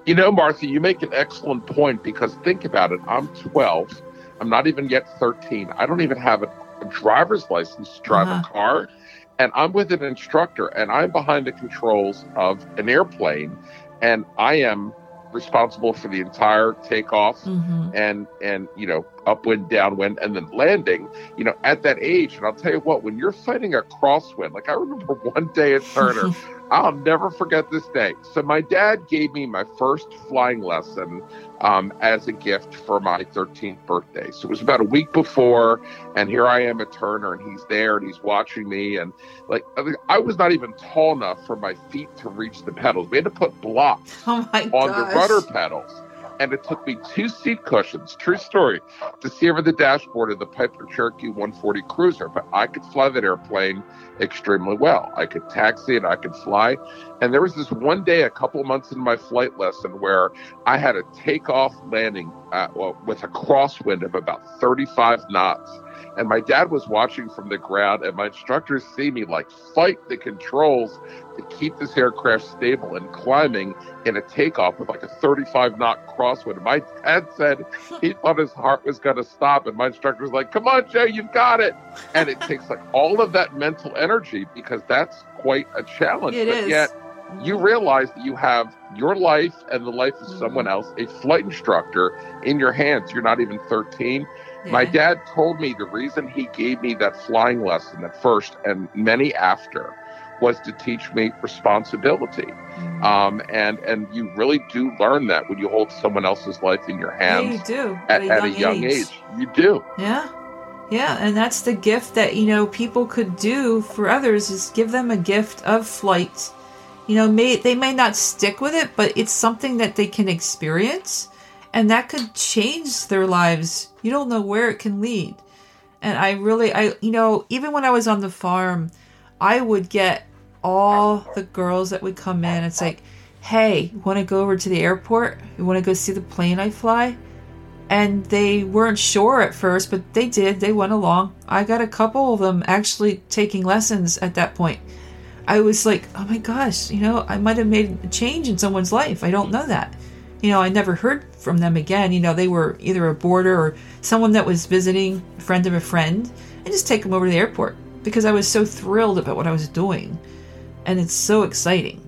You know, Martha, you make an excellent point because think about it. I'm 12. I'm not even yet 13. I don't even have a, a driver's license to drive uh-huh. a car. And I'm with an instructor and I'm behind the controls of an airplane. And I am responsible for the entire takeoff mm-hmm. and and you know upwind downwind and then landing you know at that age and i'll tell you what when you're fighting a crosswind like i remember one day at turner I'll never forget this day. So my dad gave me my first flying lesson um, as a gift for my 13th birthday. So it was about a week before, and here I am at Turner, and he's there, and he's watching me, and like I was not even tall enough for my feet to reach the pedals. We had to put blocks oh on the rudder pedals and it took me two seat cushions, true story, to see over the dashboard of the Piper Cherokee 140 Cruiser. But I could fly that airplane extremely well. I could taxi and I could fly. And there was this one day, a couple months into my flight lesson, where I had a takeoff landing uh, well, with a crosswind of about 35 knots and my dad was watching from the ground, and my instructors see me like fight the controls to keep this aircraft stable and climbing in a takeoff with like a 35 knot crosswind. And my dad said he thought his heart was going to stop, and my instructor was like, "Come on, Joe, you've got it." And it takes like all of that mental energy because that's quite a challenge. It but is. yet you realize that you have your life and the life of someone mm-hmm. else, a flight instructor in your hands. You're not even 13. My dad told me the reason he gave me that flying lesson at first and many after was to teach me responsibility. Mm-hmm. Um, and and you really do learn that when you hold someone else's life in your hands. Yeah, you do at, at, a, young, a young age. age. You do. Yeah. Yeah, and that's the gift that you know people could do for others is give them a gift of flight. You know, may they may not stick with it, but it's something that they can experience and that could change their lives. You don't know where it can lead. And I really, I, you know, even when I was on the farm, I would get all the girls that would come in. It's like, hey, want to go over to the airport? You want to go see the plane I fly? And they weren't sure at first, but they did. They went along. I got a couple of them actually taking lessons at that point. I was like, oh my gosh, you know, I might have made a change in someone's life. I don't know that you know, I never heard from them again. You know, they were either a boarder or someone that was visiting, a friend of a friend, and just take them over to the airport because I was so thrilled about what I was doing. And it's so exciting.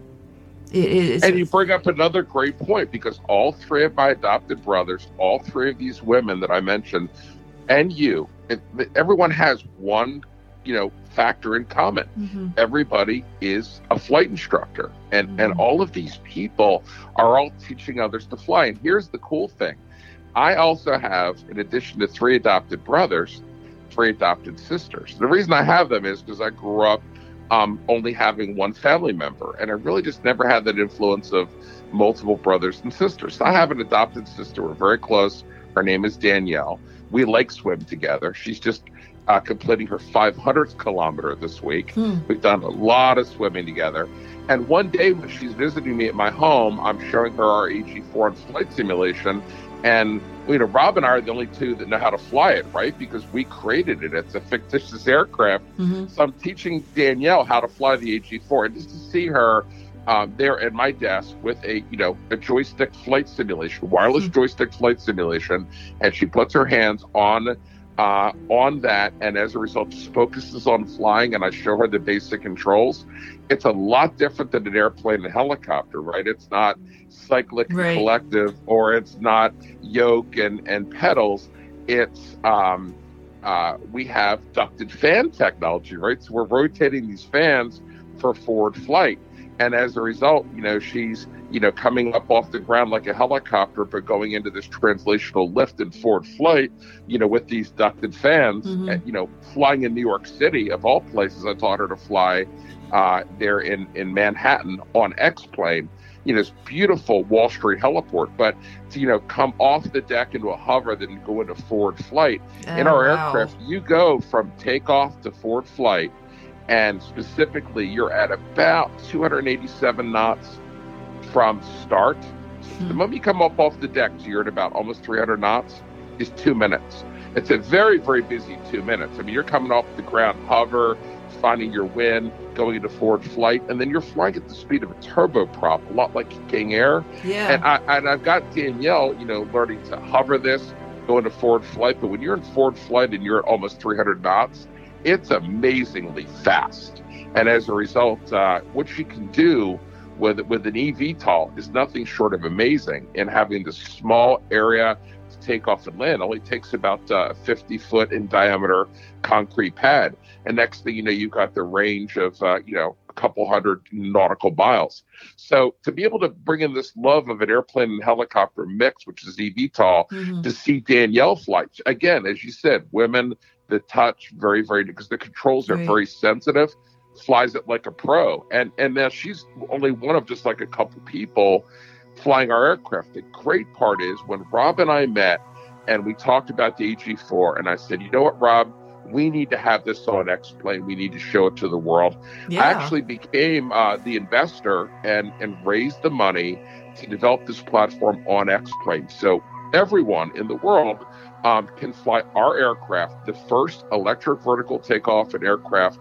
It, and you bring up another great point because all three of my adopted brothers, all three of these women that I mentioned, and you, everyone has one you know factor in common. Mm-hmm. everybody is a flight instructor and mm-hmm. and all of these people are all teaching others to fly. And here's the cool thing. I also have in addition to three adopted brothers three adopted sisters. The reason i have them is because i grew up um, only having one family member and i really just never had that influence of multiple brothers and sisters. So i have an adopted sister. We're very close. Her name is danielle. We like swim together. She's just uh, completing her 500th kilometer this week. Hmm. We've done a lot of swimming together. And one day when she's visiting me at my home, I'm showing her our AG4 and flight simulation. And you know, Rob and I are the only two that know how to fly it, right? Because we created it. It's a fictitious aircraft. Mm-hmm. So I'm teaching Danielle how to fly the AG4, and just to see her um, there at my desk with a you know a joystick flight simulation, wireless mm-hmm. joystick flight simulation, and she puts her hands on uh, on that, and as a result, just focuses on flying. And I show her the basic controls. It's a lot different than an airplane and helicopter, right? It's not cyclic right. collective, or it's not yoke and and pedals. It's um, uh, we have ducted fan technology, right? So we're rotating these fans for forward flight, and as a result, you know, she's you know, coming up off the ground like a helicopter, but going into this translational lift and forward flight, you know, with these ducted fans, mm-hmm. and, you know, flying in New York City, of all places, I taught her to fly uh, there in, in Manhattan on X-Plane. you know, this beautiful Wall Street heliport, but to, you know, come off the deck into a hover, then go into forward flight. In Oh, our wow. aircraft, you go from takeoff to forward flight, and specifically, you're at about 287 knots from start. The Hmm. moment you come up off the deck, so you're at about almost 300 knots, is two minutes. It's a very, very busy two minutes. I mean, you're coming off the ground, hover, finding your wind, going into forward flight, and then you're flying at the speed of a turboprop, a lot like King Air. Yeah. And I and I've got Danielle, you know, learning to hover this, go into forward flight. But when you're in forward flight and you're at almost 300 knots, it's amazingly fast. And as a result, uh, what she can do with with an eVTOL is nothing short of amazing. In having this small area to take off and land, only takes about uh, 50 foot in diameter concrete pad. And next thing you know, you've got the range of uh, you know a couple hundred nautical miles. So to be able to bring in this love of an airplane and helicopter mix, which is eVTOL, Mhm. to see Danielle fly again, as you said, women the touch very very because the controls are Right. very sensitive, flies it like a pro, and and now she's only one of just like a couple people flying our aircraft. The great part is when Rob and I met and we talked about the AG4, and I said, you know what, Rob. We need to have this on X Plane. We need to show it to the world. Yeah. I actually became uh, the investor and and raised the money to develop this platform on X-Plane. So everyone in the world um, can fly our aircraft, the first electric vertical takeoff and aircraft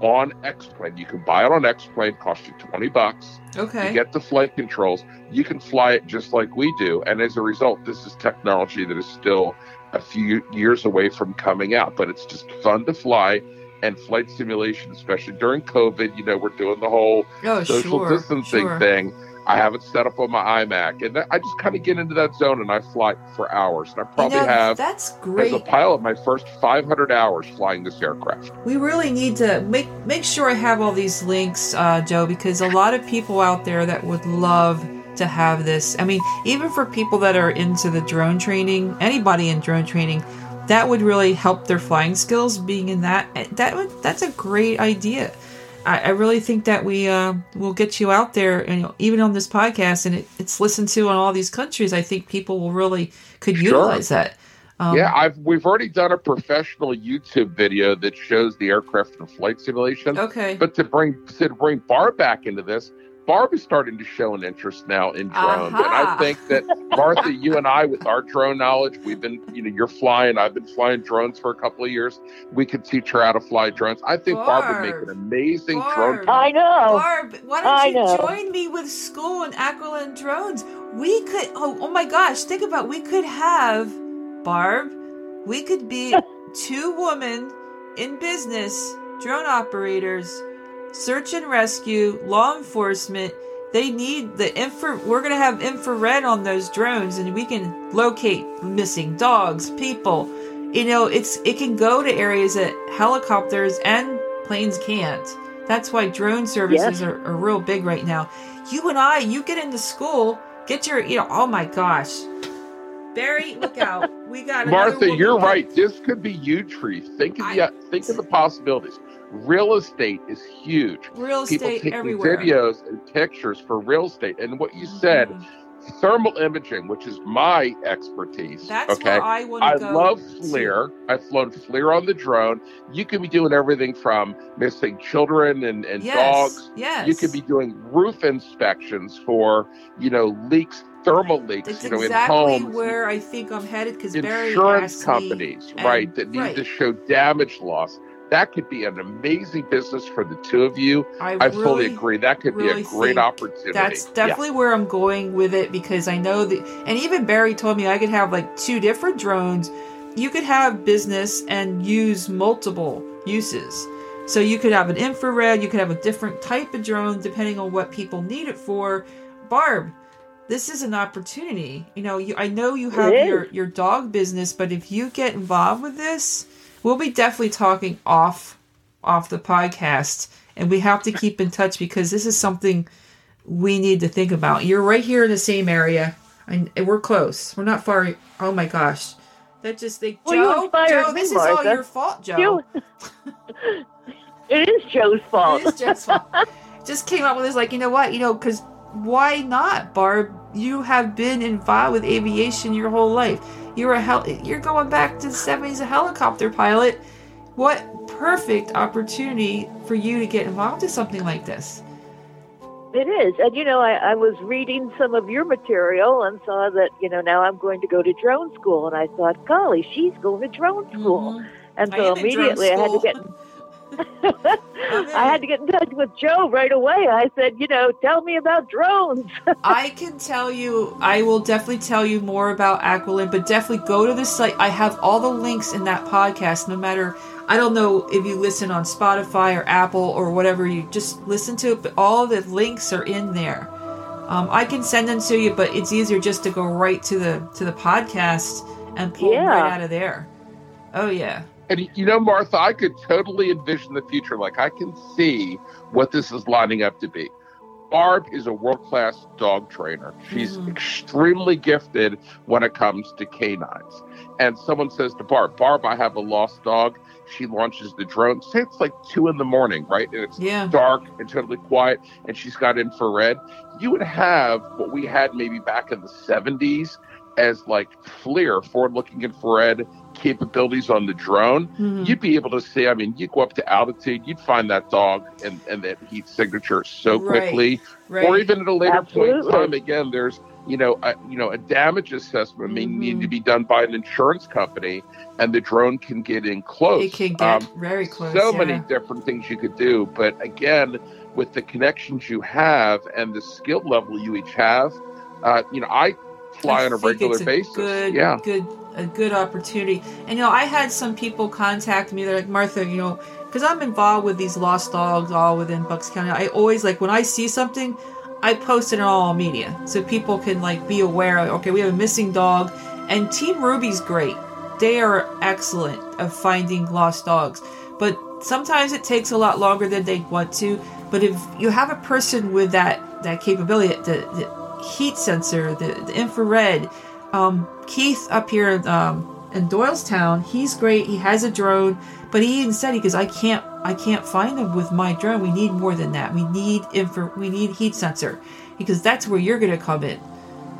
on X-Plane. You can buy it on X-Plane, cost you 20 bucks. okay. You get the flight controls. You can fly it just like we do. And as a result, this is technology that is still a few years away from coming out, but it's just fun to fly. And flight simulation, especially during COVID, you know, we're doing the whole oh, social sure. distancing sure. thing. I have it set up on my iMac, and I just kind of get into that zone and I fly for hours. And I probably you know, have, That's great as a pilot, my first 500 hours flying this aircraft. We really need to make make sure I have all these links, uh, Joe, because a lot of people out there that would love to have this. I mean, even for people that are into the drone training, anybody in drone training, that would really help their flying skills. Being in that, that would that's a great idea. I, I really think that we uh, will get you out there, and you know, even on this podcast, and it, it's listened to in all these countries. I think people will really could Sure. utilize that. Um, yeah, I've we've already done a professional YouTube video that shows the aircraft and flight simulation. Okay. But to bring to bring Barb back into this, Barb is starting to show an interest now in drones, and I think that Martha, you and I, with our drone knowledge, we've been you know you're flying, I've been flying drones for a couple of years. We could teach her how to fly drones. I think Barb, would make an amazing Barb. drone. I know. Barb, why don't you know. join me with school and Aquiline drones? We could. Oh, oh my gosh! Think about. We could have Barb. We could be two women in business, drone operators, search and rescue, law enforcement. They need the infra. We're gonna have infrared on those drones, and we can locate missing dogs, people. You know, it's it can go to areas that helicopters and planes can't. That's why drone services Yes. are, are real big right now. You and I, you get into school, get your, you know, oh my gosh. Barry, look out. We got another Martha, you're right. This could be huge for you. Think of the think of the possibilities. Real estate is huge. Real People estate taking everywhere. videos and pictures for real estate. And what you said, Mhm. thermal imaging, which is my expertise. That's okay. where I want to go. love to. FLIR. I've flown FLIR on the drone. You could be doing everything from missing children and, and Yes. dogs. Yes. You could be doing roof inspections for, you know, leaks, thermal leaks, That's you know, exactly in homes. where I think I'm headed because Insurance companies, me, right, and- that need right. to show damage loss. That could be an amazing business for the two of you. I, I really, fully agree. That could be a great opportunity. That's Yeah. definitely where I'm going with it because I know that, and even Barry told me I could have like two different drones. You could have business and use multiple uses. So you could have an infrared, you could have a different type of drone depending on what people need it for. Barb, this is an opportunity. You know, you, I know you have your your dog business, but if you get involved with this, we'll be definitely talking off off the podcast and we have to keep in touch because this is something we need to think about. You're right here in the same area, and we're close. We're not far. Oh my gosh, that just they Well, Joe. Joe, this is all your fault, Joe. It is Joe's fault. It is Joe's fault. Just came up with this, like you know what, you know, because why not, Barb? You have been involved with aviation your whole life. You're a hel- you're going back to the 70s a helicopter pilot. What perfect opportunity for you to get involved in something like this. It is. And, you know, I, I was reading some of your material and saw that, you know, now I'm going to go to drone school. And I thought, golly, she's going to drone school. Mm-hmm. And so immediately I had to get. I had to get in touch with Joe right away. I said, you know, tell me about drones. I can tell you, I will definitely tell you more about Aquiline, but definitely go to the site. I have all the links in that podcast, no matter I don't know if you listen on Spotify or Apple or whatever you just listen to it, but all the links are in there. Um, I can send them to you, but it's easier just to go right to the to the podcast and pull yeah. right out of there. Oh yeah. And you know, Martha, I could totally envision the future. Like I can see what this is lining up to be. Barb is a world class dog trainer. She's mm-hmm. extremely gifted when it comes to canines. And someone says to Barb, Barb, I have a lost dog she launches the drone. Say it's like two in the morning, right? And it's yeah. dark and totally quiet, and she's got infrared. You would have what we had maybe back in the 70s as like FLIR, forward looking infrared capabilities on the drone. Mm-hmm. You'd be able to see, I mean, you go up to altitude, you'd find that dog and, and that heat signature so quickly. Right. Right. Or even at a later Absolutely. point in time, again, there's you know, a, you know, a damage assessment may mm-hmm. need to be done by an insurance company, and the drone can get in close. It can get um, very close. So yeah. many different things you could do, but again, with the connections you have and the skill level you each have, uh, you know, I fly I on a regular a basis. Good, yeah, good, a good opportunity. And you know, I had some people contact me. They're like, Martha, you know, because I'm involved with these lost dogs all within Bucks County. I always like when I see something. I post it on all media so people can like be aware of okay, we have a missing dog and Team Ruby's great. They are excellent of finding lost dogs. But sometimes it takes a lot longer than they want to. But if you have a person with that that capability, the, the heat sensor, the, the infrared, um, Keith up here um, in Doylestown, he's great. He has a drone, but he even said he goes, I can't I can't find them with my drone. We need more than that. We need infra, we need heat sensor because that's where you're going to come in.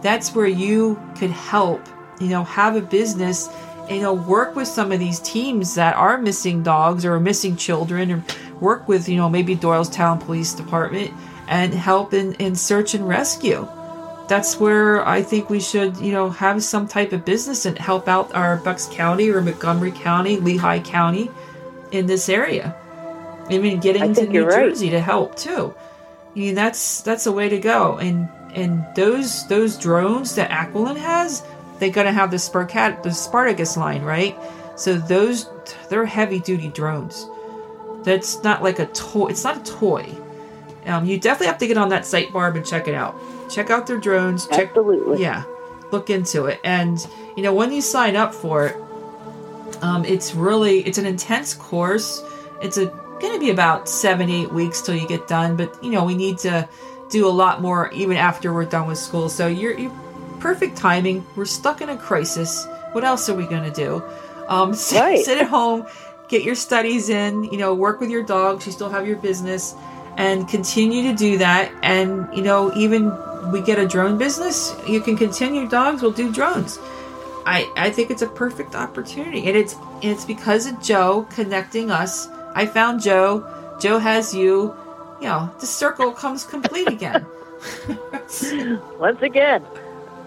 That's where you could help, you know, have a business, you know, work with some of these teams that are missing dogs or missing children or work with, you know, maybe Doylestown Police Department and help in, in search and rescue. That's where I think we should, you know, have some type of business and help out our Bucks County or Montgomery County, Lehigh County in this area. I mean, getting to New Jersey right. to help too. I mean, that's that's a way to go. And and those those drones that Aquiline has, they're gonna have the Sparcat the Spartacus line, right? So those they're heavy duty drones. That's not like a toy. It's not a toy. Um, you definitely have to get on that site, Barb, and check it out. Check out their drones. Check, Absolutely. Yeah, look into it. And you know, when you sign up for it, um, it's really it's an intense course. It's a going to be about seven, eight weeks till you get done. But you know, we need to do a lot more even after we're done with school. So you're, you're perfect timing. We're stuck in a crisis. What else are we going to do? Um, sit, right. sit at home, get your studies in. You know, work with your dogs. You still have your business, and continue to do that. And you know, even we get a drone business, you can continue dogs. We'll do drones. I, I think it's a perfect opportunity, and it's it's because of Joe connecting us I found Joe. Joe has you. You know, the circle comes complete again. Once again.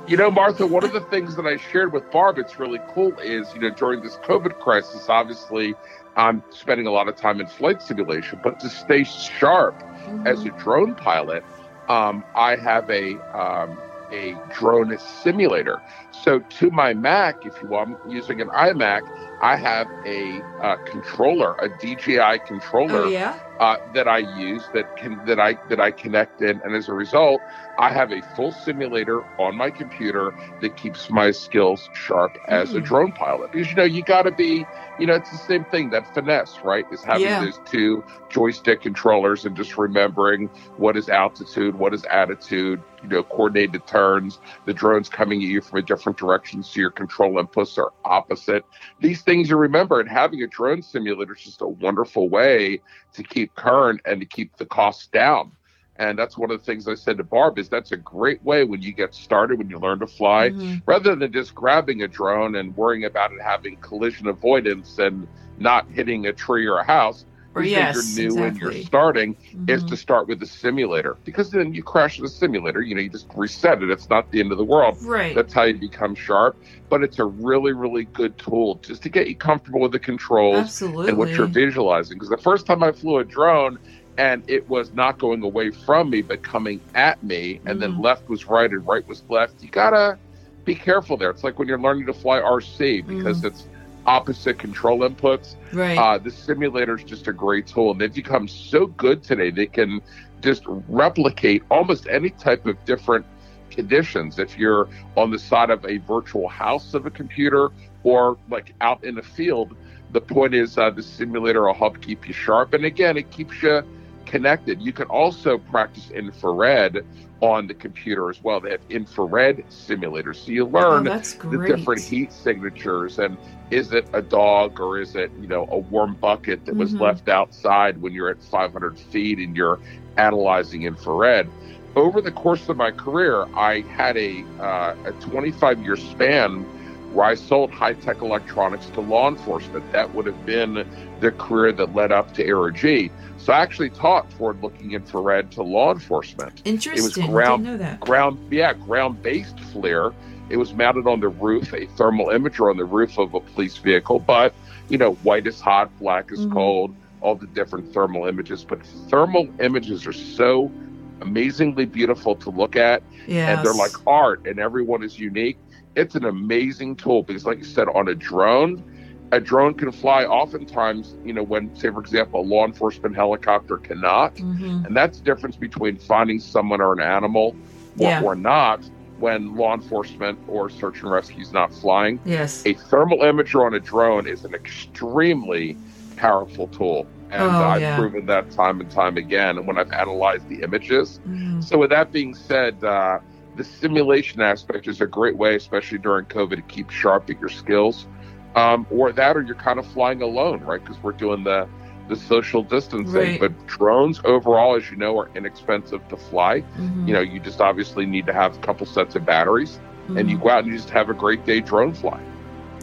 You know, Martha, one of the things that I shared with Barb, it's really cool, is, you know, during this COVID crisis, obviously, I'm spending a lot of time in flight simulation, but to stay sharp mm-hmm. as a drone pilot, um, I have a um, a drone simulator. So to my Mac, if you want, I'm using an iMac, I have a uh, controller, a DJI controller oh, yeah? Uh, that I use that can that I that I connect in, and as a result, I have a full simulator on my computer that keeps my skills sharp as mm. a hmm. drone pilot. Because you know you got to be, you know, it's the same thing that finesse, right? Is having yeah. those two joystick controllers and just remembering what is altitude, what is attitude, you know, coordinated turns, the drones coming at you from a different direction, so your control inputs are opposite. These things you remember, and having a drone simulator is just a wonderful way to keep current and to keep the costs down. And that's one of the things I said to Barb is that's a great way when you get started, when you learn to fly, Mhm. rather than just grabbing a drone and worrying about it having collision avoidance and not hitting a tree or a house. Or yes, you're new and you're starting is Mhm. to start with the simulator because then you crash the simulator. You know, you just reset it. It's not the end of the world. right. That's how you become sharp. But it's a really, really good tool just to get you comfortable with the controls Absolutely. and what you're visualizing. Because the first time I flew a drone and it was not going away from me, but coming at me, and then Mhm. left was right and right was left, you gotta be careful there. It's like when you're learning to fly RC because Mm-hmm. it's opposite control inputs. right. Uh, the simulator is just a great tool, and they've become so good today. They can just replicate almost any type of different conditions. If you're on the side of a virtual house of a computer or like out in the field, the point is uh, the simulator will help keep you sharp. And again, it keeps you connected. You can also practice infrared on the computer as well. They have infrared simulators, so you oh, learn that's the different heat signatures and is it a dog or is it you know a warm bucket that was Mhm. left outside when you're at 500 feet and you're analyzing infrared over the course of my career i had a uh, a 25 year span where i sold high-tech electronics to law enforcement that would have been the career that led up to AeroG. so i actually taught forward looking infrared to law enforcement Interesting. ground- Didn't know that. ground yeah ground based FLIR. It was mounted on the roof, a thermal imager on the roof of a police vehicle. But you know, white is hot, black is Mhm. cold, all the different thermal images. But thermal images are so amazingly beautiful to look at, Yeah. and they're like art, and everyone is unique. It's an amazing tool because, like you said, on a drone. A drone can fly oftentimes, you know, when, say, for example, a law enforcement helicopter cannot. hmm And that's the difference between finding someone or an animal or, Yeah. or not when law enforcement or search and rescue is not flying. Yes. A thermal imager on a drone is an extremely powerful tool. And Oh, I've yeah. proven that time and time again. And when I've analyzed the images. Mhm. So, with that being said, uh, the simulation aspect is a great way, especially during COVID, to keep sharp at your skills. Um, or that, or you're kind of flying alone, right? Because we're doing the the social distancing. Right. But drones overall, as you know, are inexpensive to fly. Mhm. You know, you just obviously need to have a couple sets of batteries, and you Mhm. go out and you just have a great day drone flying.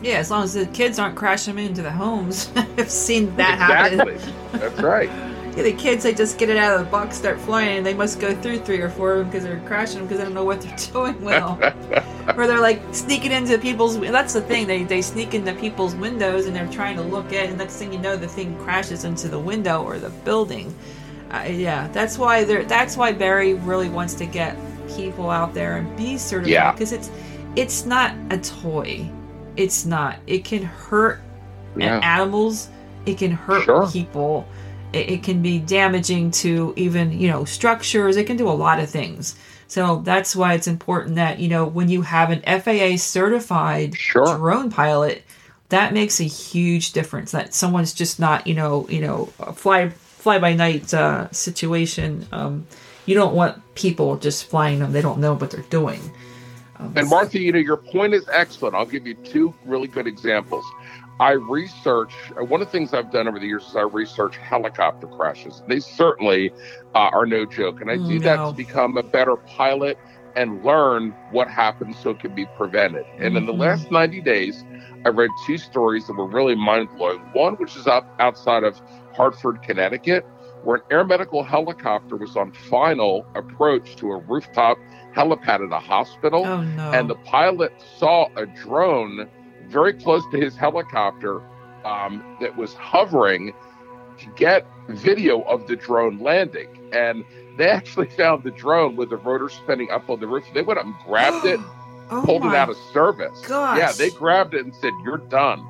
Yeah, as long as the kids aren't crashing into the homes. I've seen that happen. exactly. That's right. Yeah, the kids they just get it out of the box, start flying, and they must go through three or four of them because they're crashing them because they don't know what they're doing well. or they're like sneaking into people's. That's the thing. They they sneak into people's windows and they're trying to look at. And next thing you know, the thing crashes into the window or the building. Uh, yeah, that's why they're. That's why Barry really wants to get people out there and be certified Yeah. because it's it's not a toy. It's not. It can hurt Yeah. animals. It can hurt Sure. people. It, it can be damaging to even you know structures. It can do a lot of things. So that's why it's important that you know when you have an FAA certified Sure. drone pilot, that makes a huge difference. That someone's just not you know you know a fly fly by night uh, situation. Um, you don't want people just flying them. They don't know what they're doing. Um, And Martha, you know, your point is excellent. I'll give you two really good examples. I research, uh, one of the things I've done over the years is I research helicopter crashes. They certainly uh, are no joke. And I do that to become a better pilot and learn what happens so it can be prevented. And in the Mhm. last 90 days, I read two stories that were really mind blowing. One, which is up outside of Hartford, Connecticut, where an air medical helicopter was on final approach to a rooftop helipad at a hospital oh no! and the pilot saw a drone very close to his helicopter um, that was hovering to get video of the drone landing. And they actually found the drone with the rotor spinning up on the roof. They went up and grabbed it, oh pulled it out of service. gosh. Yeah, they grabbed it and said, You're done.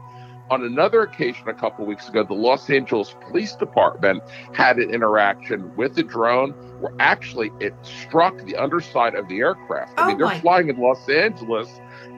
On another occasion, a couple weeks ago, the Los Angeles Police Department had an interaction with the drone where actually it struck the underside of the aircraft. I Oh mean, they're my- flying in Los Angeles.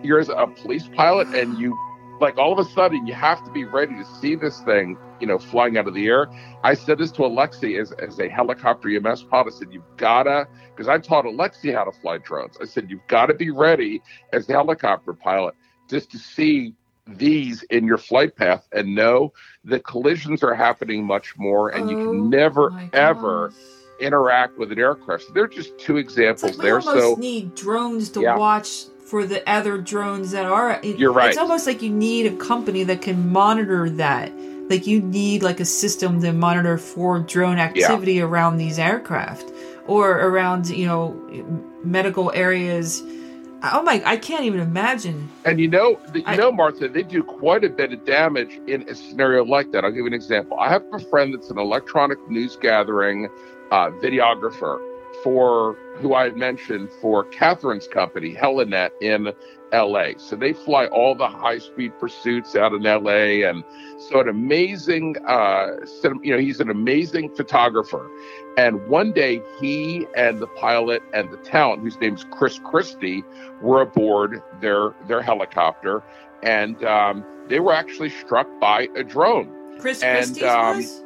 You're as a police pilot, and you, like, all of a sudden, you have to be ready to see this thing, you know, flying out of the air. I said this to Alexi as, as a helicopter EMS pilot. I said, You've gotta, because I taught Alexi how to fly drones. I said, You've got to be ready as a helicopter pilot just to see these in your flight path and know the collisions are happening much more and you Oh can never ever interact with an aircraft. So there are just two examples like we there. almost So need drones to Yeah. watch for the other drones that are. it- You're right. It's almost like you need a company that can monitor that. Like you need like a system to monitor for drone activity around these aircraft or around you know medical areas. Oh my! I can't even imagine. And you know, you I- know, Martha, they do quite a bit of damage in a scenario like that. I'll give you an example. I have a friend that's an electronic news gathering uh, videographer for who I had mentioned for Kathryn's company, Helinet in LA. So they fly all the high speed pursuits out in LA, and so an amazing, uh, you know, he's an amazing photographer. And one day, he and the pilot and the talent, whose name's Chris Christie, were aboard their their helicopter, and um, they were actually struck by a drone. Chris And, Christie's um, was.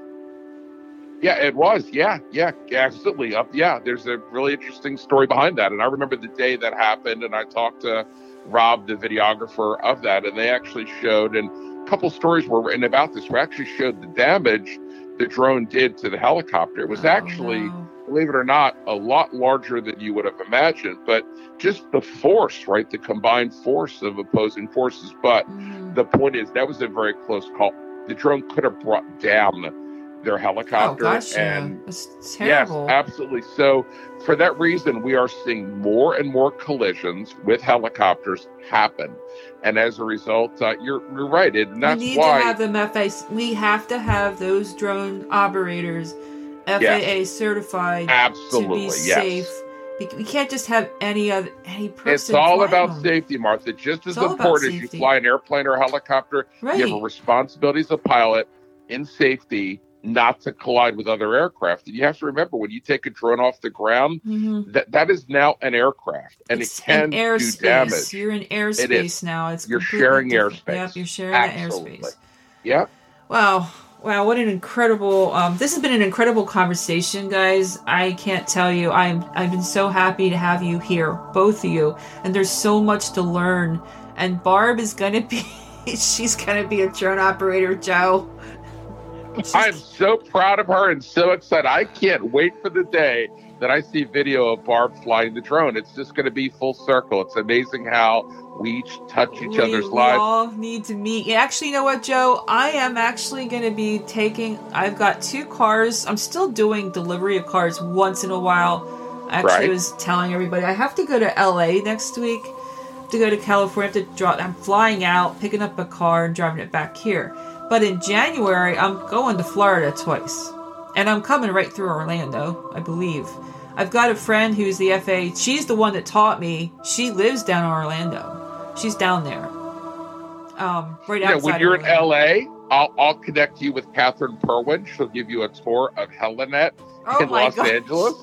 Yeah, it was. Yeah, yeah, absolutely. Up. Yeah, there's a really interesting story behind that, and I remember the day that happened, and I talked to Rob, the videographer of that, and they actually showed, and a couple stories were written about this. We actually showed the damage the drone did to the helicopter. It was Oh, actually no. believe it or not, a lot larger than you would have imagined. But just the force, right? The combined force of opposing forces. But Mm. the point is, that was a very close call. The drone could have brought down their Oh helicopter. gosh, yeah. and That's yes, absolutely. So, for that reason, we are seeing more and more collisions with helicopters happen. And as a result, uh, you're, you're right. And that's we need why. to have them FAA. We have to have those drone operators FAA certified absolutely. to be yes. safe. We we can't just have any of any person. It's all about them. safety, Martha. Just as It's all about important as you fly an airplane or helicopter, Right. you have a responsibility as a pilot in safety not to collide with other aircraft. And you have to remember when you take a drone off the ground, Mhm. that that is now an aircraft and It's it can do damage. You're in airspace now. It's You're sharing different. airspace. Yep, you're sharing Absolutely. that airspace. Yeah. Wow. Wow, what an incredible um this has been an incredible conversation, guys. I can't tell you. I'm I've been so happy to have you here, both of you. And there's so much to learn. And Barb is gonna be she's gonna be a drone operator, Joe. I'm so proud of her and so excited. I can't wait for the day that I see video of Barb flying the drone. It's just going to be full circle. It's amazing how we each touch each we, other's we lives. all need to meet. Actually, you know what, Joe? I am actually going to be taking. I've got two cars. I'm still doing delivery of cars once in a while. I actually Right. was telling everybody I have to go to LA next week to go to California. To drop. I'm flying out, picking up a car, and driving it back here. But in January, I'm going to Florida twice, and I'm coming right through Orlando, I believe. I've got a friend who's the FA. She's the one that taught me. She lives down in Orlando. She's down there. Um, right Yeah, outside. when you're in LA, I'll, I'll connect you with Kathryn Purwin. She'll give you a tour of Helinet oh in Los gosh. Angeles.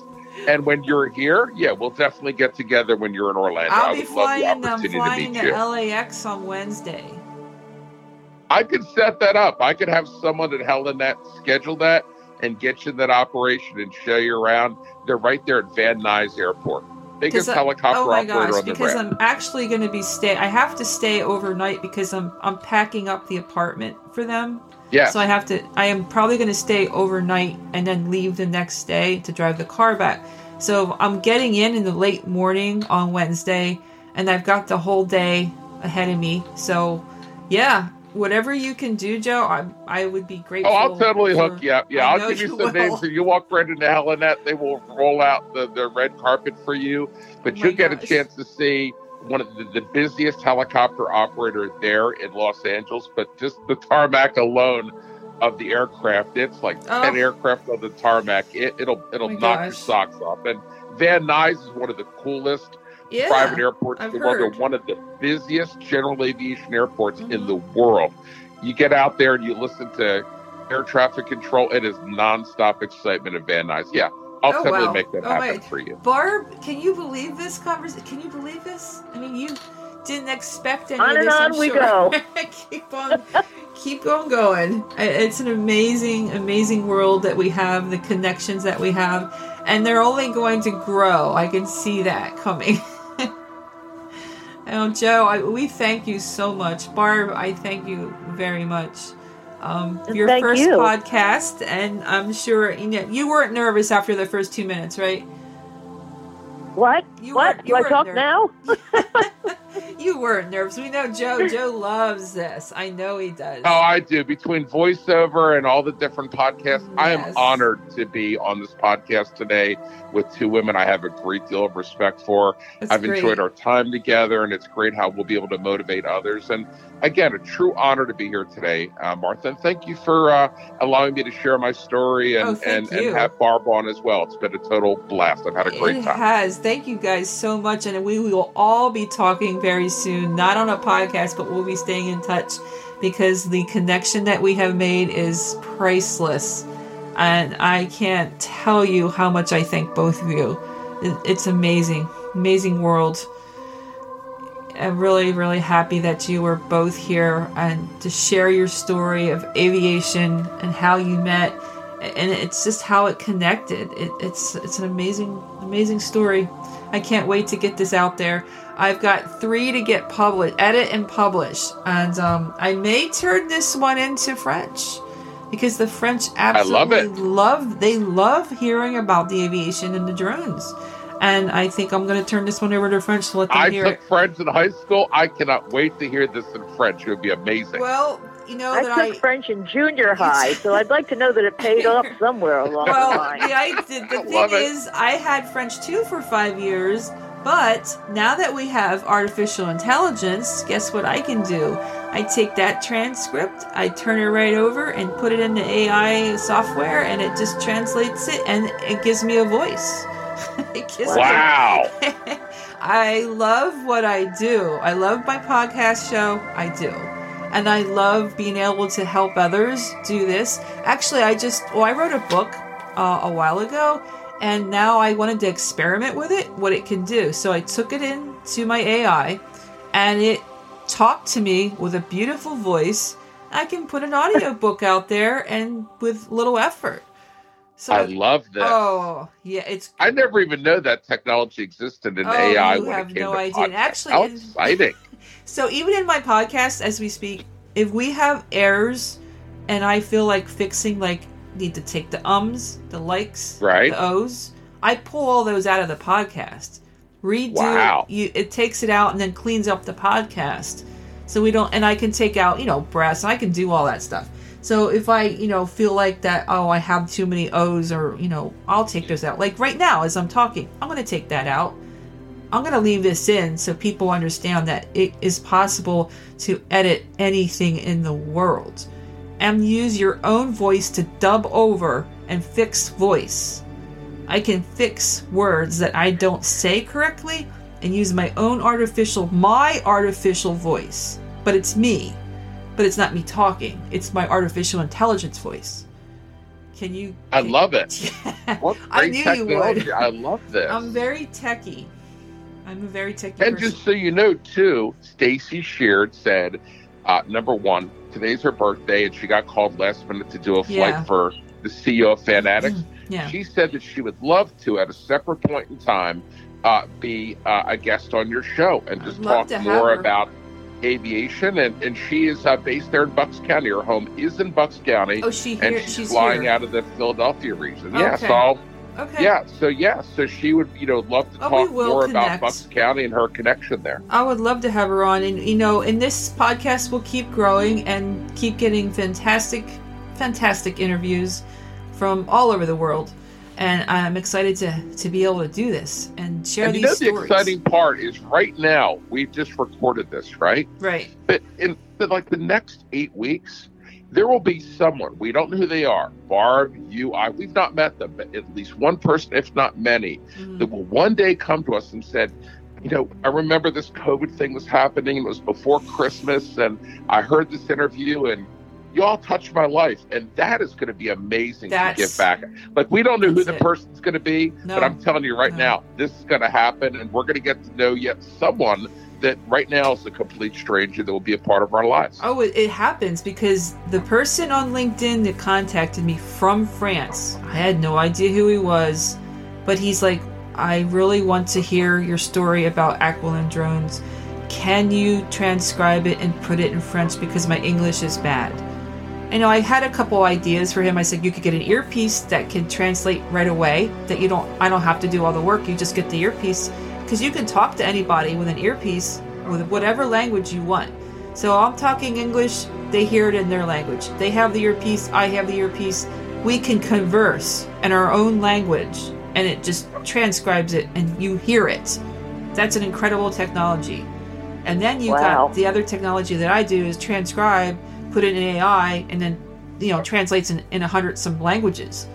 And when you're here, yeah, we'll definitely get together when you're in Orlando. I'll be would flying. love the I'm flying to to. LAX on Wednesday. I could set that up. I could have someone at Helinet schedule that and get you in that operation and show you around. They're right there at Van Nuys Airport. Biggest I- helicopter oh my operator gosh! Because ground. I'm actually going to be stay. I have to stay overnight because I'm I'm packing up the apartment for them. Yeah. So I have to. I am probably going to stay overnight and then leave the next day to drive the car back. So I'm getting in in the late morning on Wednesday, and I've got the whole day ahead of me. So, yeah, whatever you can do, Joe, I I would be grateful. Oh, I'll totally for- hook you up. Yeah, I I'll give you you some will. names. You walk right into Helinet, they will roll out the, the red carpet for you. Oh but Oh you'll get a chance to see one of the, the busiest helicopter operator there in Los Angeles. But just the tarmac alone of the aircraft, it's like Oh. ten aircraft on the tarmac. It, it'll it'll Oh knock your socks off. And Van Nuys is one of the coolest Yeah. private airports I've in the heard. They're one of the busiest general aviation airports in Mhm. the world. You get out there and you listen to air traffic control. It is nonstop excitement at Van Nuys. Yeah, I'll Oh, totally wow. make that Oh, happen wait. for you. Barb, can you believe this conversation? Can you believe this? I mean, you didn't expect any On of this. on I'm we sure. go. keep on, keep on going. It's an amazing, amazing world that we have. The connections that we have, and they're only going to grow. I can see that coming. oh, Joe, I, we thank you so much. Barb, I thank you very much. Um, your Thank first you. podcast, and I'm sure you know you weren't nervous after the first two minutes, right? What? You what? Do I talk ner- now? You weren't nervous. We know Joe. Joe loves this. I know he does. Oh, I do. Between voiceover and all the different podcasts, I am honored to be on this podcast today with two women I have a great deal of respect for. That's I've great. enjoyed our time together, and it's great how we'll be able to motivate others. And again, a true honor to be here today, uh, Martha. And thank you for uh, allowing me to share my story and, Oh, and, and have Barb on as well. It's been a total blast. I've had a great it time. has. Thank you guys so much. And we will all be talking very soon, not on a podcast, but we'll be staying in touch because the connection that we have made is priceless. And I can't tell you how much I thank both of you. It's amazing, amazing world. I'm really, really happy that you were both here and to share your story of aviation and how you met and it's just how it connected. It, it's it's an amazing amazing story. I can't wait to get this out there. I've got three to get published, edit and publish, and um, I may turn this one into French because the French love absolutely it. love they love hearing about the aviation and the drones. And I think I'm going to turn this one over to French to let them I hear took it. French in high school. I cannot wait to hear this in French. It would be amazing. Well, you know I that took I French in junior high, so I'd like to know that it paid off somewhere along the well, line. yeah, I did. The thing love it. is, I had French too for five years, but now that we have artificial intelligence, guess what I can do? I take that transcript, I turn it right over, and put it into AI software, and it just translates it, and it gives me a voice. it gives me- wow. I love what I do. I love my podcast show. I do. And I love being able to help others do this. Actually, I just, well, I wrote a book uh, a while ago, and now I wanted to experiment with it, what it can do. So I took it into my AI, and it talked to me with a beautiful voice. I can put an audiobook out there and with little effort. So, I love this. oh, yeah, it's I never even know that technology existed in Oh, AI you have no idea. And actually, how in- exciting! So even in my podcast, as we speak, if we have errors, and I feel like fixing, like need to take the ums, the likes, Right. the o's, I pull all those out of the podcast. Redo Wow. you, it takes it out and then cleans up the podcast. So we don't, and I can take out, you know, breaths. I can do all that stuff. So if I, you know, feel like that, oh, I have too many O's, or you know, I'll take those out. Like right now, as I'm talking, I'm going to take that out. I'm going to leave this in so people understand that it is possible to edit anything in the world and use your own voice to dub over and fix voice. I can fix words that I don't say correctly and use my own artificial, my artificial voice. But it's me. But it's not me talking. It's my artificial intelligence voice. Can you? I love it. Yeah. What I great knew you would. I love this. I'm very techie. I'm a very techie and person. just so you know, too, Stacy Sheard said, uh, number one, today's her birthday, and she got called last minute to do a flight Yeah. for the CEO of Fanatics. yeah. She said that she would love to, at a separate point in time, uh, be uh, a guest on your show and just talk more about aviation. And, and she is uh, based there in Bucks County. Her home is in Bucks County, Oh, she and she's, she's flying here. out of the Philadelphia region. Yeah, Okay. so Okay. yeah, so yeah, so she would you know love to Oh, talk more connect. about Bucks County and her connection there. I would love to have her on, and you know, and this podcast, we'll keep growing and keep getting fantastic, fantastic interviews from all over the world. And I'm excited to to be able to do this and share and you these know the exciting part is right now we've just recorded this, right? right? But in but like the next eight weeks, there will be someone we don't know who they are. Barb, you, I. We've not met them, but at least one person, if not many, Mhm. that will one day come to us and said, you know, I remember this COVID thing was happening. It was before Christmas, and I heard this interview, and y'all touched my life, and that is going to be amazing That's- to give back. Like we don't know who the it. person's going to be, No. but I'm telling you right No. now, this is going to happen, and we're going to get to know yet someone that right now is a complete stranger that will be a part of our lives. Oh, it, it happens because the person on LinkedIn that contacted me from France, I had no idea who he was, but he's like, I really want to hear your story about Aquiline drones. Can you transcribe it and put it in French because my English is bad? I know I had a couple ideas for him. I said you could get an earpiece that can translate right away. That you don't, I don't have to do all the work. You just get the earpiece because you can talk to anybody with an earpiece with whatever language you want. So I'm talking English, they hear it in their language. They have the earpiece, I have the earpiece. We can converse in our own language and it just transcribes it and you hear it. That's an incredible technology. And then you Wow. got the other technology that I do is transcribe, put it in AI, and then you know translates in, in a hundred some languages.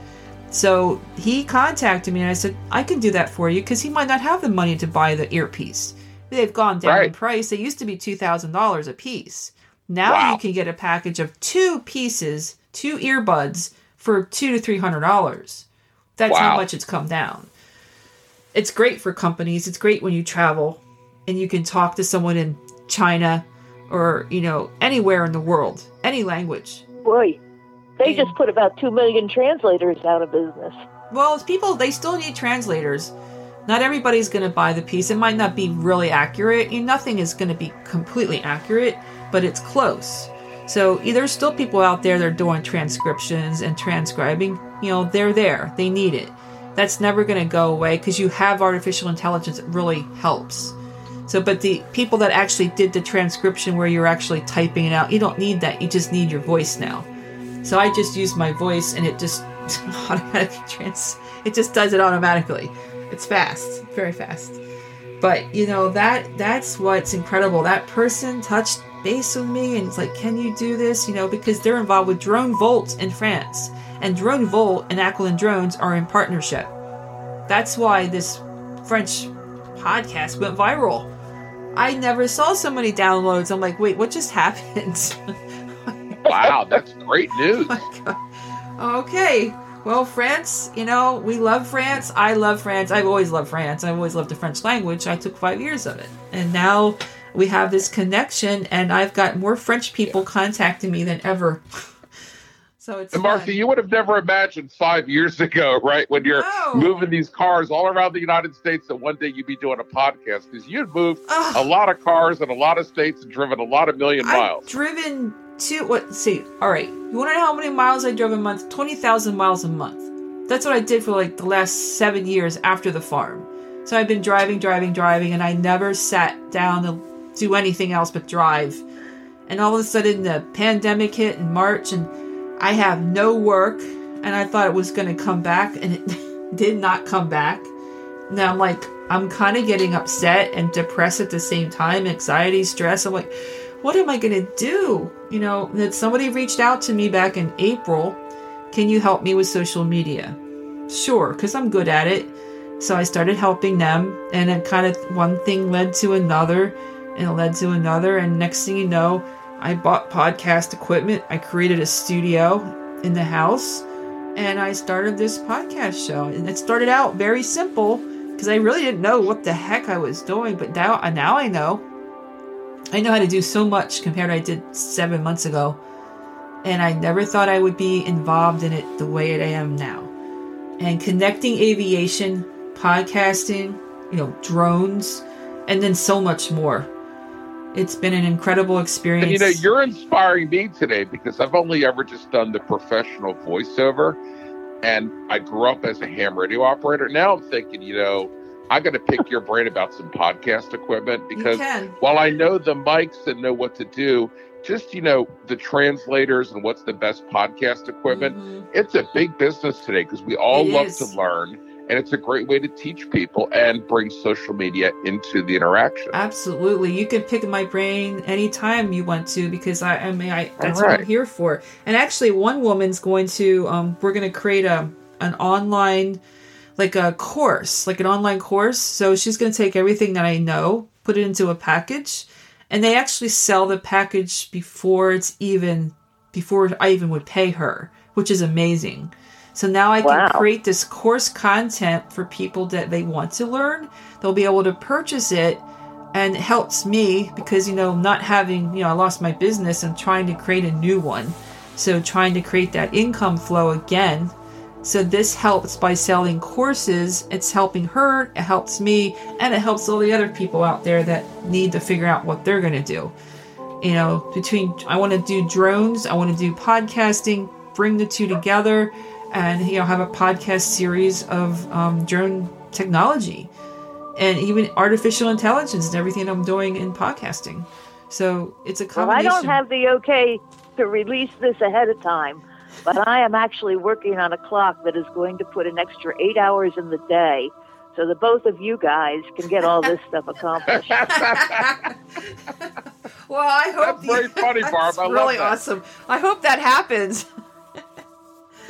So he contacted me and I said, I can do that for you because he might not have the money to buy the earpiece. They've gone down in price. They used to be two thousand dollars a piece. Now Wow. you can get a package of two pieces, two earbuds for two to three hundred dollars. That's how much it's come down. It's great for companies. It's great when you travel and you can talk to someone in China or, you know, anywhere in the world, any language. Boy, they just put about 2 million translators out of business. Well, people, they still need translators. Not everybody's going to buy the piece. It might not be really accurate. Nothing is going to be completely accurate, but it's close. So there's still people out there that are doing transcriptions and transcribing. You know, they're there. They need it. That's never going to go away because you have artificial intelligence It really helps. So, but the people that actually did the transcription where you're actually typing it out, you don't need that. You just need your voice now. So I just use my voice and it just automatically trans it just does it automatically. It's fast, very fast. But you know, that that's what's incredible. That person touched base with me and it's like, can you do this? You know, because they're involved with Drone Volt in France. And Drone Volt and Aquiline Drones are in partnership. That's why this French podcast went viral. I never saw so many downloads. I'm like, wait, what just happened? Wow, that's great news. God. Okay. Well, France, you know, we love France. I love France. I've always loved France. I've always loved the French language. I took five years of it. And now we have this connection, and I've got more French people contacting me than ever. so it's And Martha, fun. you would have never imagined five years ago, right, when you're No. moving these cars all around the United States, that one day you'd be doing a podcast because you'd moved Ugh. a lot of cars in a lot of states and driven a lot of million I've miles. driven to what? See, all right. You want to know how many miles I drove a month? Twenty thousand miles a month. That's what I did for like the last seven years after the farm. So I've been driving, driving, driving, and I never sat down to do anything else but drive. And all of a sudden, the pandemic hit in March, and I have no work. And I thought it was going to come back, and it did not come back. Now I'm like, I'm kind of getting upset and depressed at the same time, anxiety, stress. I'm like, what am I going to do? You know, that somebody reached out to me back in April. Can you help me with social media? Sure, because I'm good at it. So I started helping them, and then kind of one thing led to another, and it led to another. And next thing you know, I bought podcast equipment. I created a studio in the house, and I started this podcast show. And it started out very simple because I really didn't know what the heck I was doing, but now now I know. I know how to do so much compared to I did seven months ago, and I never thought I would be involved in it the way I am now. And connecting aviation, podcasting, you know, drones, and then so much more. It's been an incredible experience. And you know, you're inspiring me today because I've only ever just done the professional voiceover, and I grew up as a ham radio operator. Now I'm thinking, you know, I got to pick your brain about some podcast equipment because while I know the mics and know what to do, just you know the translators and what's the best podcast equipment. Mhm. It's a big business today because we all It love is. to learn, and it's a great way to teach people and bring social media into the interaction. Absolutely. You can pick my brain anytime you want to because I, I mean I that's what I'm here for. And actually one woman's going to um we're gonna create a an online like a course, like an online course. So she's gonna take everything that I know, put it into a package, and they actually sell the package before it's even before I even would pay her, which is amazing. So now I can Wow. create this course content for people that they want to learn. They'll be able to purchase it and it helps me because you know not having you know I lost my business and trying to create a new one. So trying to create that income flow again. So this helps by selling courses. It's helping her, it helps me, and it helps all the other people out there that need to figure out what they're going to do. you know, between I want to do drones, I want to do podcasting, bring the two together, and you know, have a podcast series of um, drone technology and even artificial intelligence and everything I'm doing in podcasting. So it's a Well, I don't have the okay to release this ahead of time, but I am actually working on a clock that is going to put an extra eight hours in the day so that both of you guys can get all this stuff accomplished. well, I hope That's very funny, Barb. That's I love really that. awesome. I hope that happens.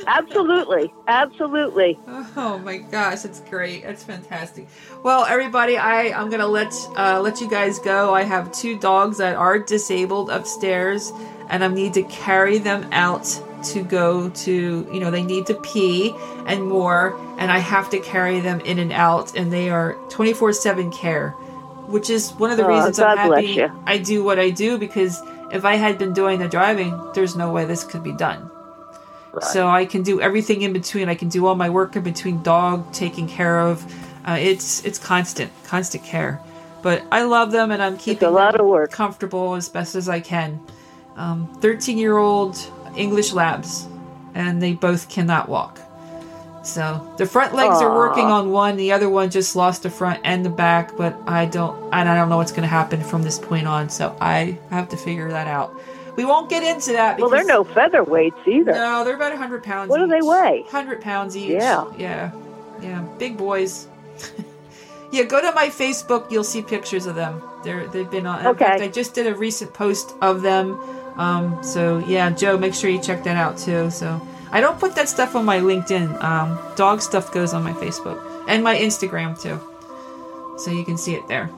absolutely. Absolutely. Oh my gosh, that's great. That's fantastic. Well, everybody, I I'm gonna let uh, let you guys go. I have two dogs that are disabled upstairs, and I need to carry them out to go to you know they need to pee and more, and I have to carry them in and out, and they are 24 seven care, which is one of the Oh, reasons I'm happy. I do what I do because if I had been doing the driving, there's no way this could be done. Right. So I can do everything in between. I can do all my work in between dog taking care of. Uh, it's it's constant, constant care. But I love them, and I'm keeping a lot them of work. comfortable as best as I can. Um, Thirteen-year-old English Labs, and they both cannot walk. So the front legs are working on one. The other one just lost the front and the back. But I don't, and I don't know what's going to happen from this point on. So I have to figure that out. We won't get into that. Well, they're because- no featherweights either. no, they're about 100 pounds. What do they weigh? 100 pounds each. Yeah. Yeah. Yeah. Big boys. yeah, go to my Facebook. You'll see pictures of them. They're, they've been on. Okay. fact, I just did a recent post of them. Um, so, yeah, Joe, make sure you check that out too. So, I don't put that stuff on my LinkedIn. Um, dog stuff goes on my Facebook and my Instagram too. So you can see it there.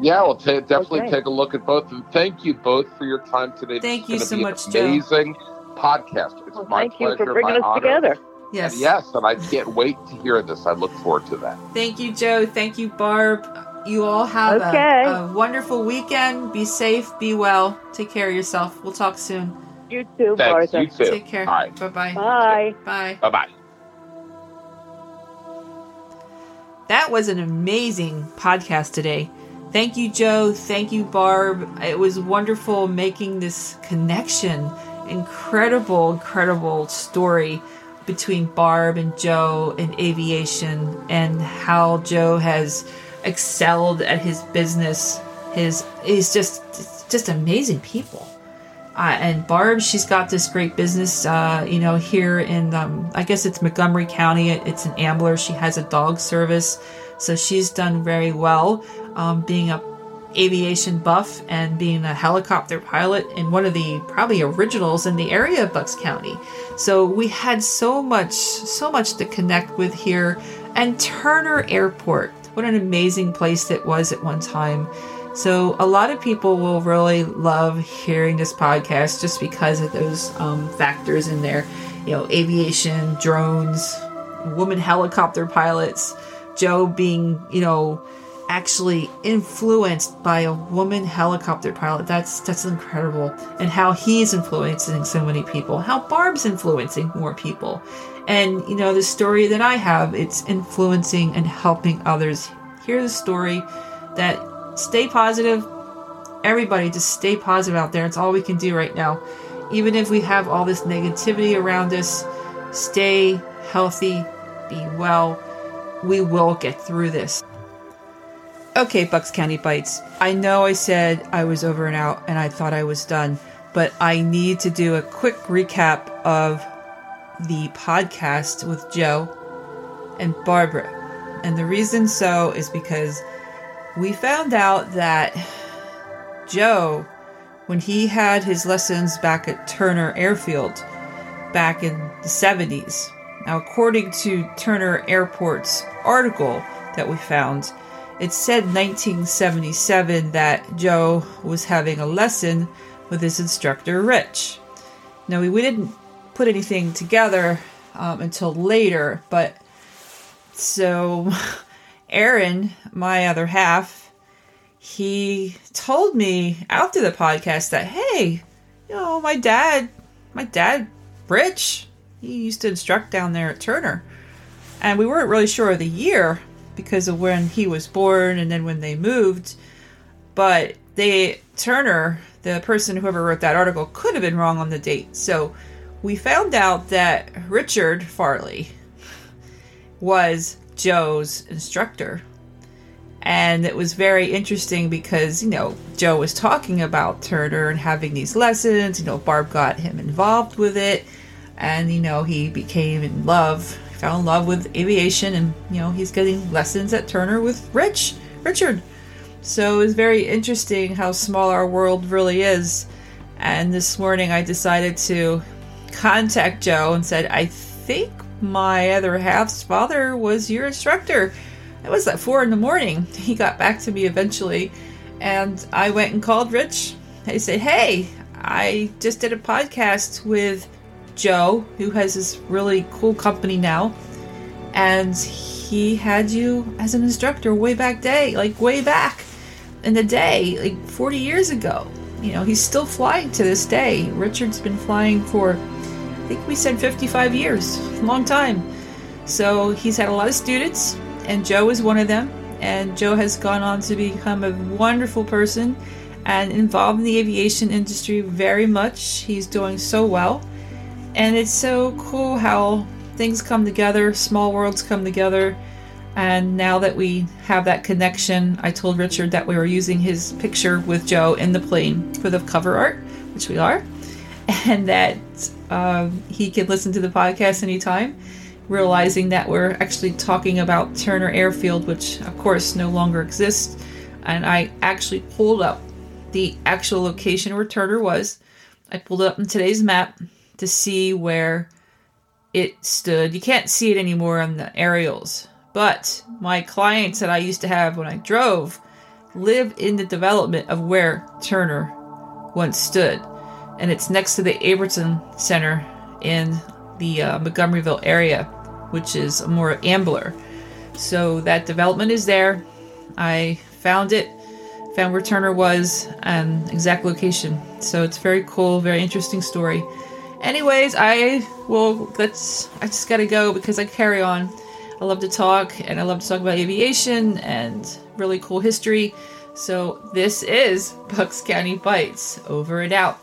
Yeah, well, ta definitely Okay. take a look at both. And thank you both for your time today. Thank you so be much, an Amazing podcast. It's Well, my thank pleasure, you for bringing my us honor. together. Yes. And yes, and I can't wait to hear this. I look forward to that. Thank you, Joe. Thank you, Barb. You all have a- Okay. a, wonderful weekend. Be safe. Be well. Take care of yourself. We'll talk soon. You too, Thanks. Martha. You too. Take care. All right. Bye-bye. Bye. Bye. Bye bye. That was an amazing podcast today. Thank you, Joe. Thank you, Barb. It was wonderful making this connection. Incredible, incredible story between Barb and Joe in aviation and how Joe has excelled at his business. His he's just just amazing people. Uh, and Barb, she's got this great business, uh, you know, here in, um, I guess it's Montgomery County. It, it's an Ambler. She has a dog service. So she's done very well, um, being a aviation buff and being a helicopter pilot in one of the probably originals in the area of Bucks County. So we had so much, so much to connect with here. And Turner Airport, what an amazing place it was at one time. So a lot of people will really love hearing this podcast just because of those um, factors in there. You know, aviation, drones, woman helicopter pilots, Joe being, you know, actually influenced by a woman helicopter pilot. That's that's incredible. And how he's influencing so many people. How Barb's influencing more people. And you know, the story that I have, it's influencing and helping others hear the story that stay positive. Everybody just stay positive out there. It's all we can do right now. Even if we have all this negativity around us, stay healthy, be well. We will get through this. Okay, Bucks County Bites. I know I said I was over and out and I thought I was done, but I need to do a quick recap of the podcast with Joe and Barbara. And the reason so is because we found out that Joe, when he had his lessons back at Turner Airfield back in the 70s, now, according to Turner Airport's article that we found, it said 1977 that Joe was having a lesson with his instructor, Rich. Now, we, didn't put anything together um, until later, but so Aaron, my other half, he told me after the podcast that, hey, you know, my dad, my dad, Rich, he used to instruct down there at Turner. And we weren't really sure of the year because of when he was born and then when they moved. But they, Turner, the person, whoever wrote that article, could have been wrong on the date. So we found out that Richard Farley was Joe's instructor. And it was very interesting because, you know, Joe was talking about Turner and having these lessons. You know, Barb got him involved with it. And, you know, he became in love, fell in love with aviation. And, you know, he's getting lessons at Turner with Rich, Richard. So it was very interesting how small our world really is. And this morning I decided to contact Joe and said, I think my other half's father was your instructor. It was at four in the morning. He got back to me eventually, and I went and called Rich. I said, Hey, I just did a podcast with Joe, who has this really cool company now, and he had you as an instructor way back day, like way back in the day, like 40 years ago. You know, he's still flying to this day. Richard's been flying for think we said 55 years, long time. So he's had a lot of students, and Joe is one of them. And Joe has gone on to become a wonderful person and involved in the aviation industry very much. He's doing so well. And it's so cool how things come together, small worlds come together. And now that we have that connection, I told Richard that we were using his picture with Joe in the plane for the cover art, which we are, and that um, he can listen to the podcast anytime, realizing that we're actually talking about Turner Airfield, which of course no longer exists. And I actually pulled up the actual location where Turner was. I pulled it up in today's map to see where it stood. You can't see it anymore on the aerials, but my clients that I used to have when I drove live in the development of where Turner once stood and it's next to the Abertson Center in the uh, Montgomeryville area, which is more Ambler. So that development is there. I found it, found where Turner was, and exact location. So it's very cool, very interesting story. Anyways, I will let's I just gotta go because I carry on. I love to talk and I love to talk about aviation and really cool history. So this is Bucks County Bites. Over and out.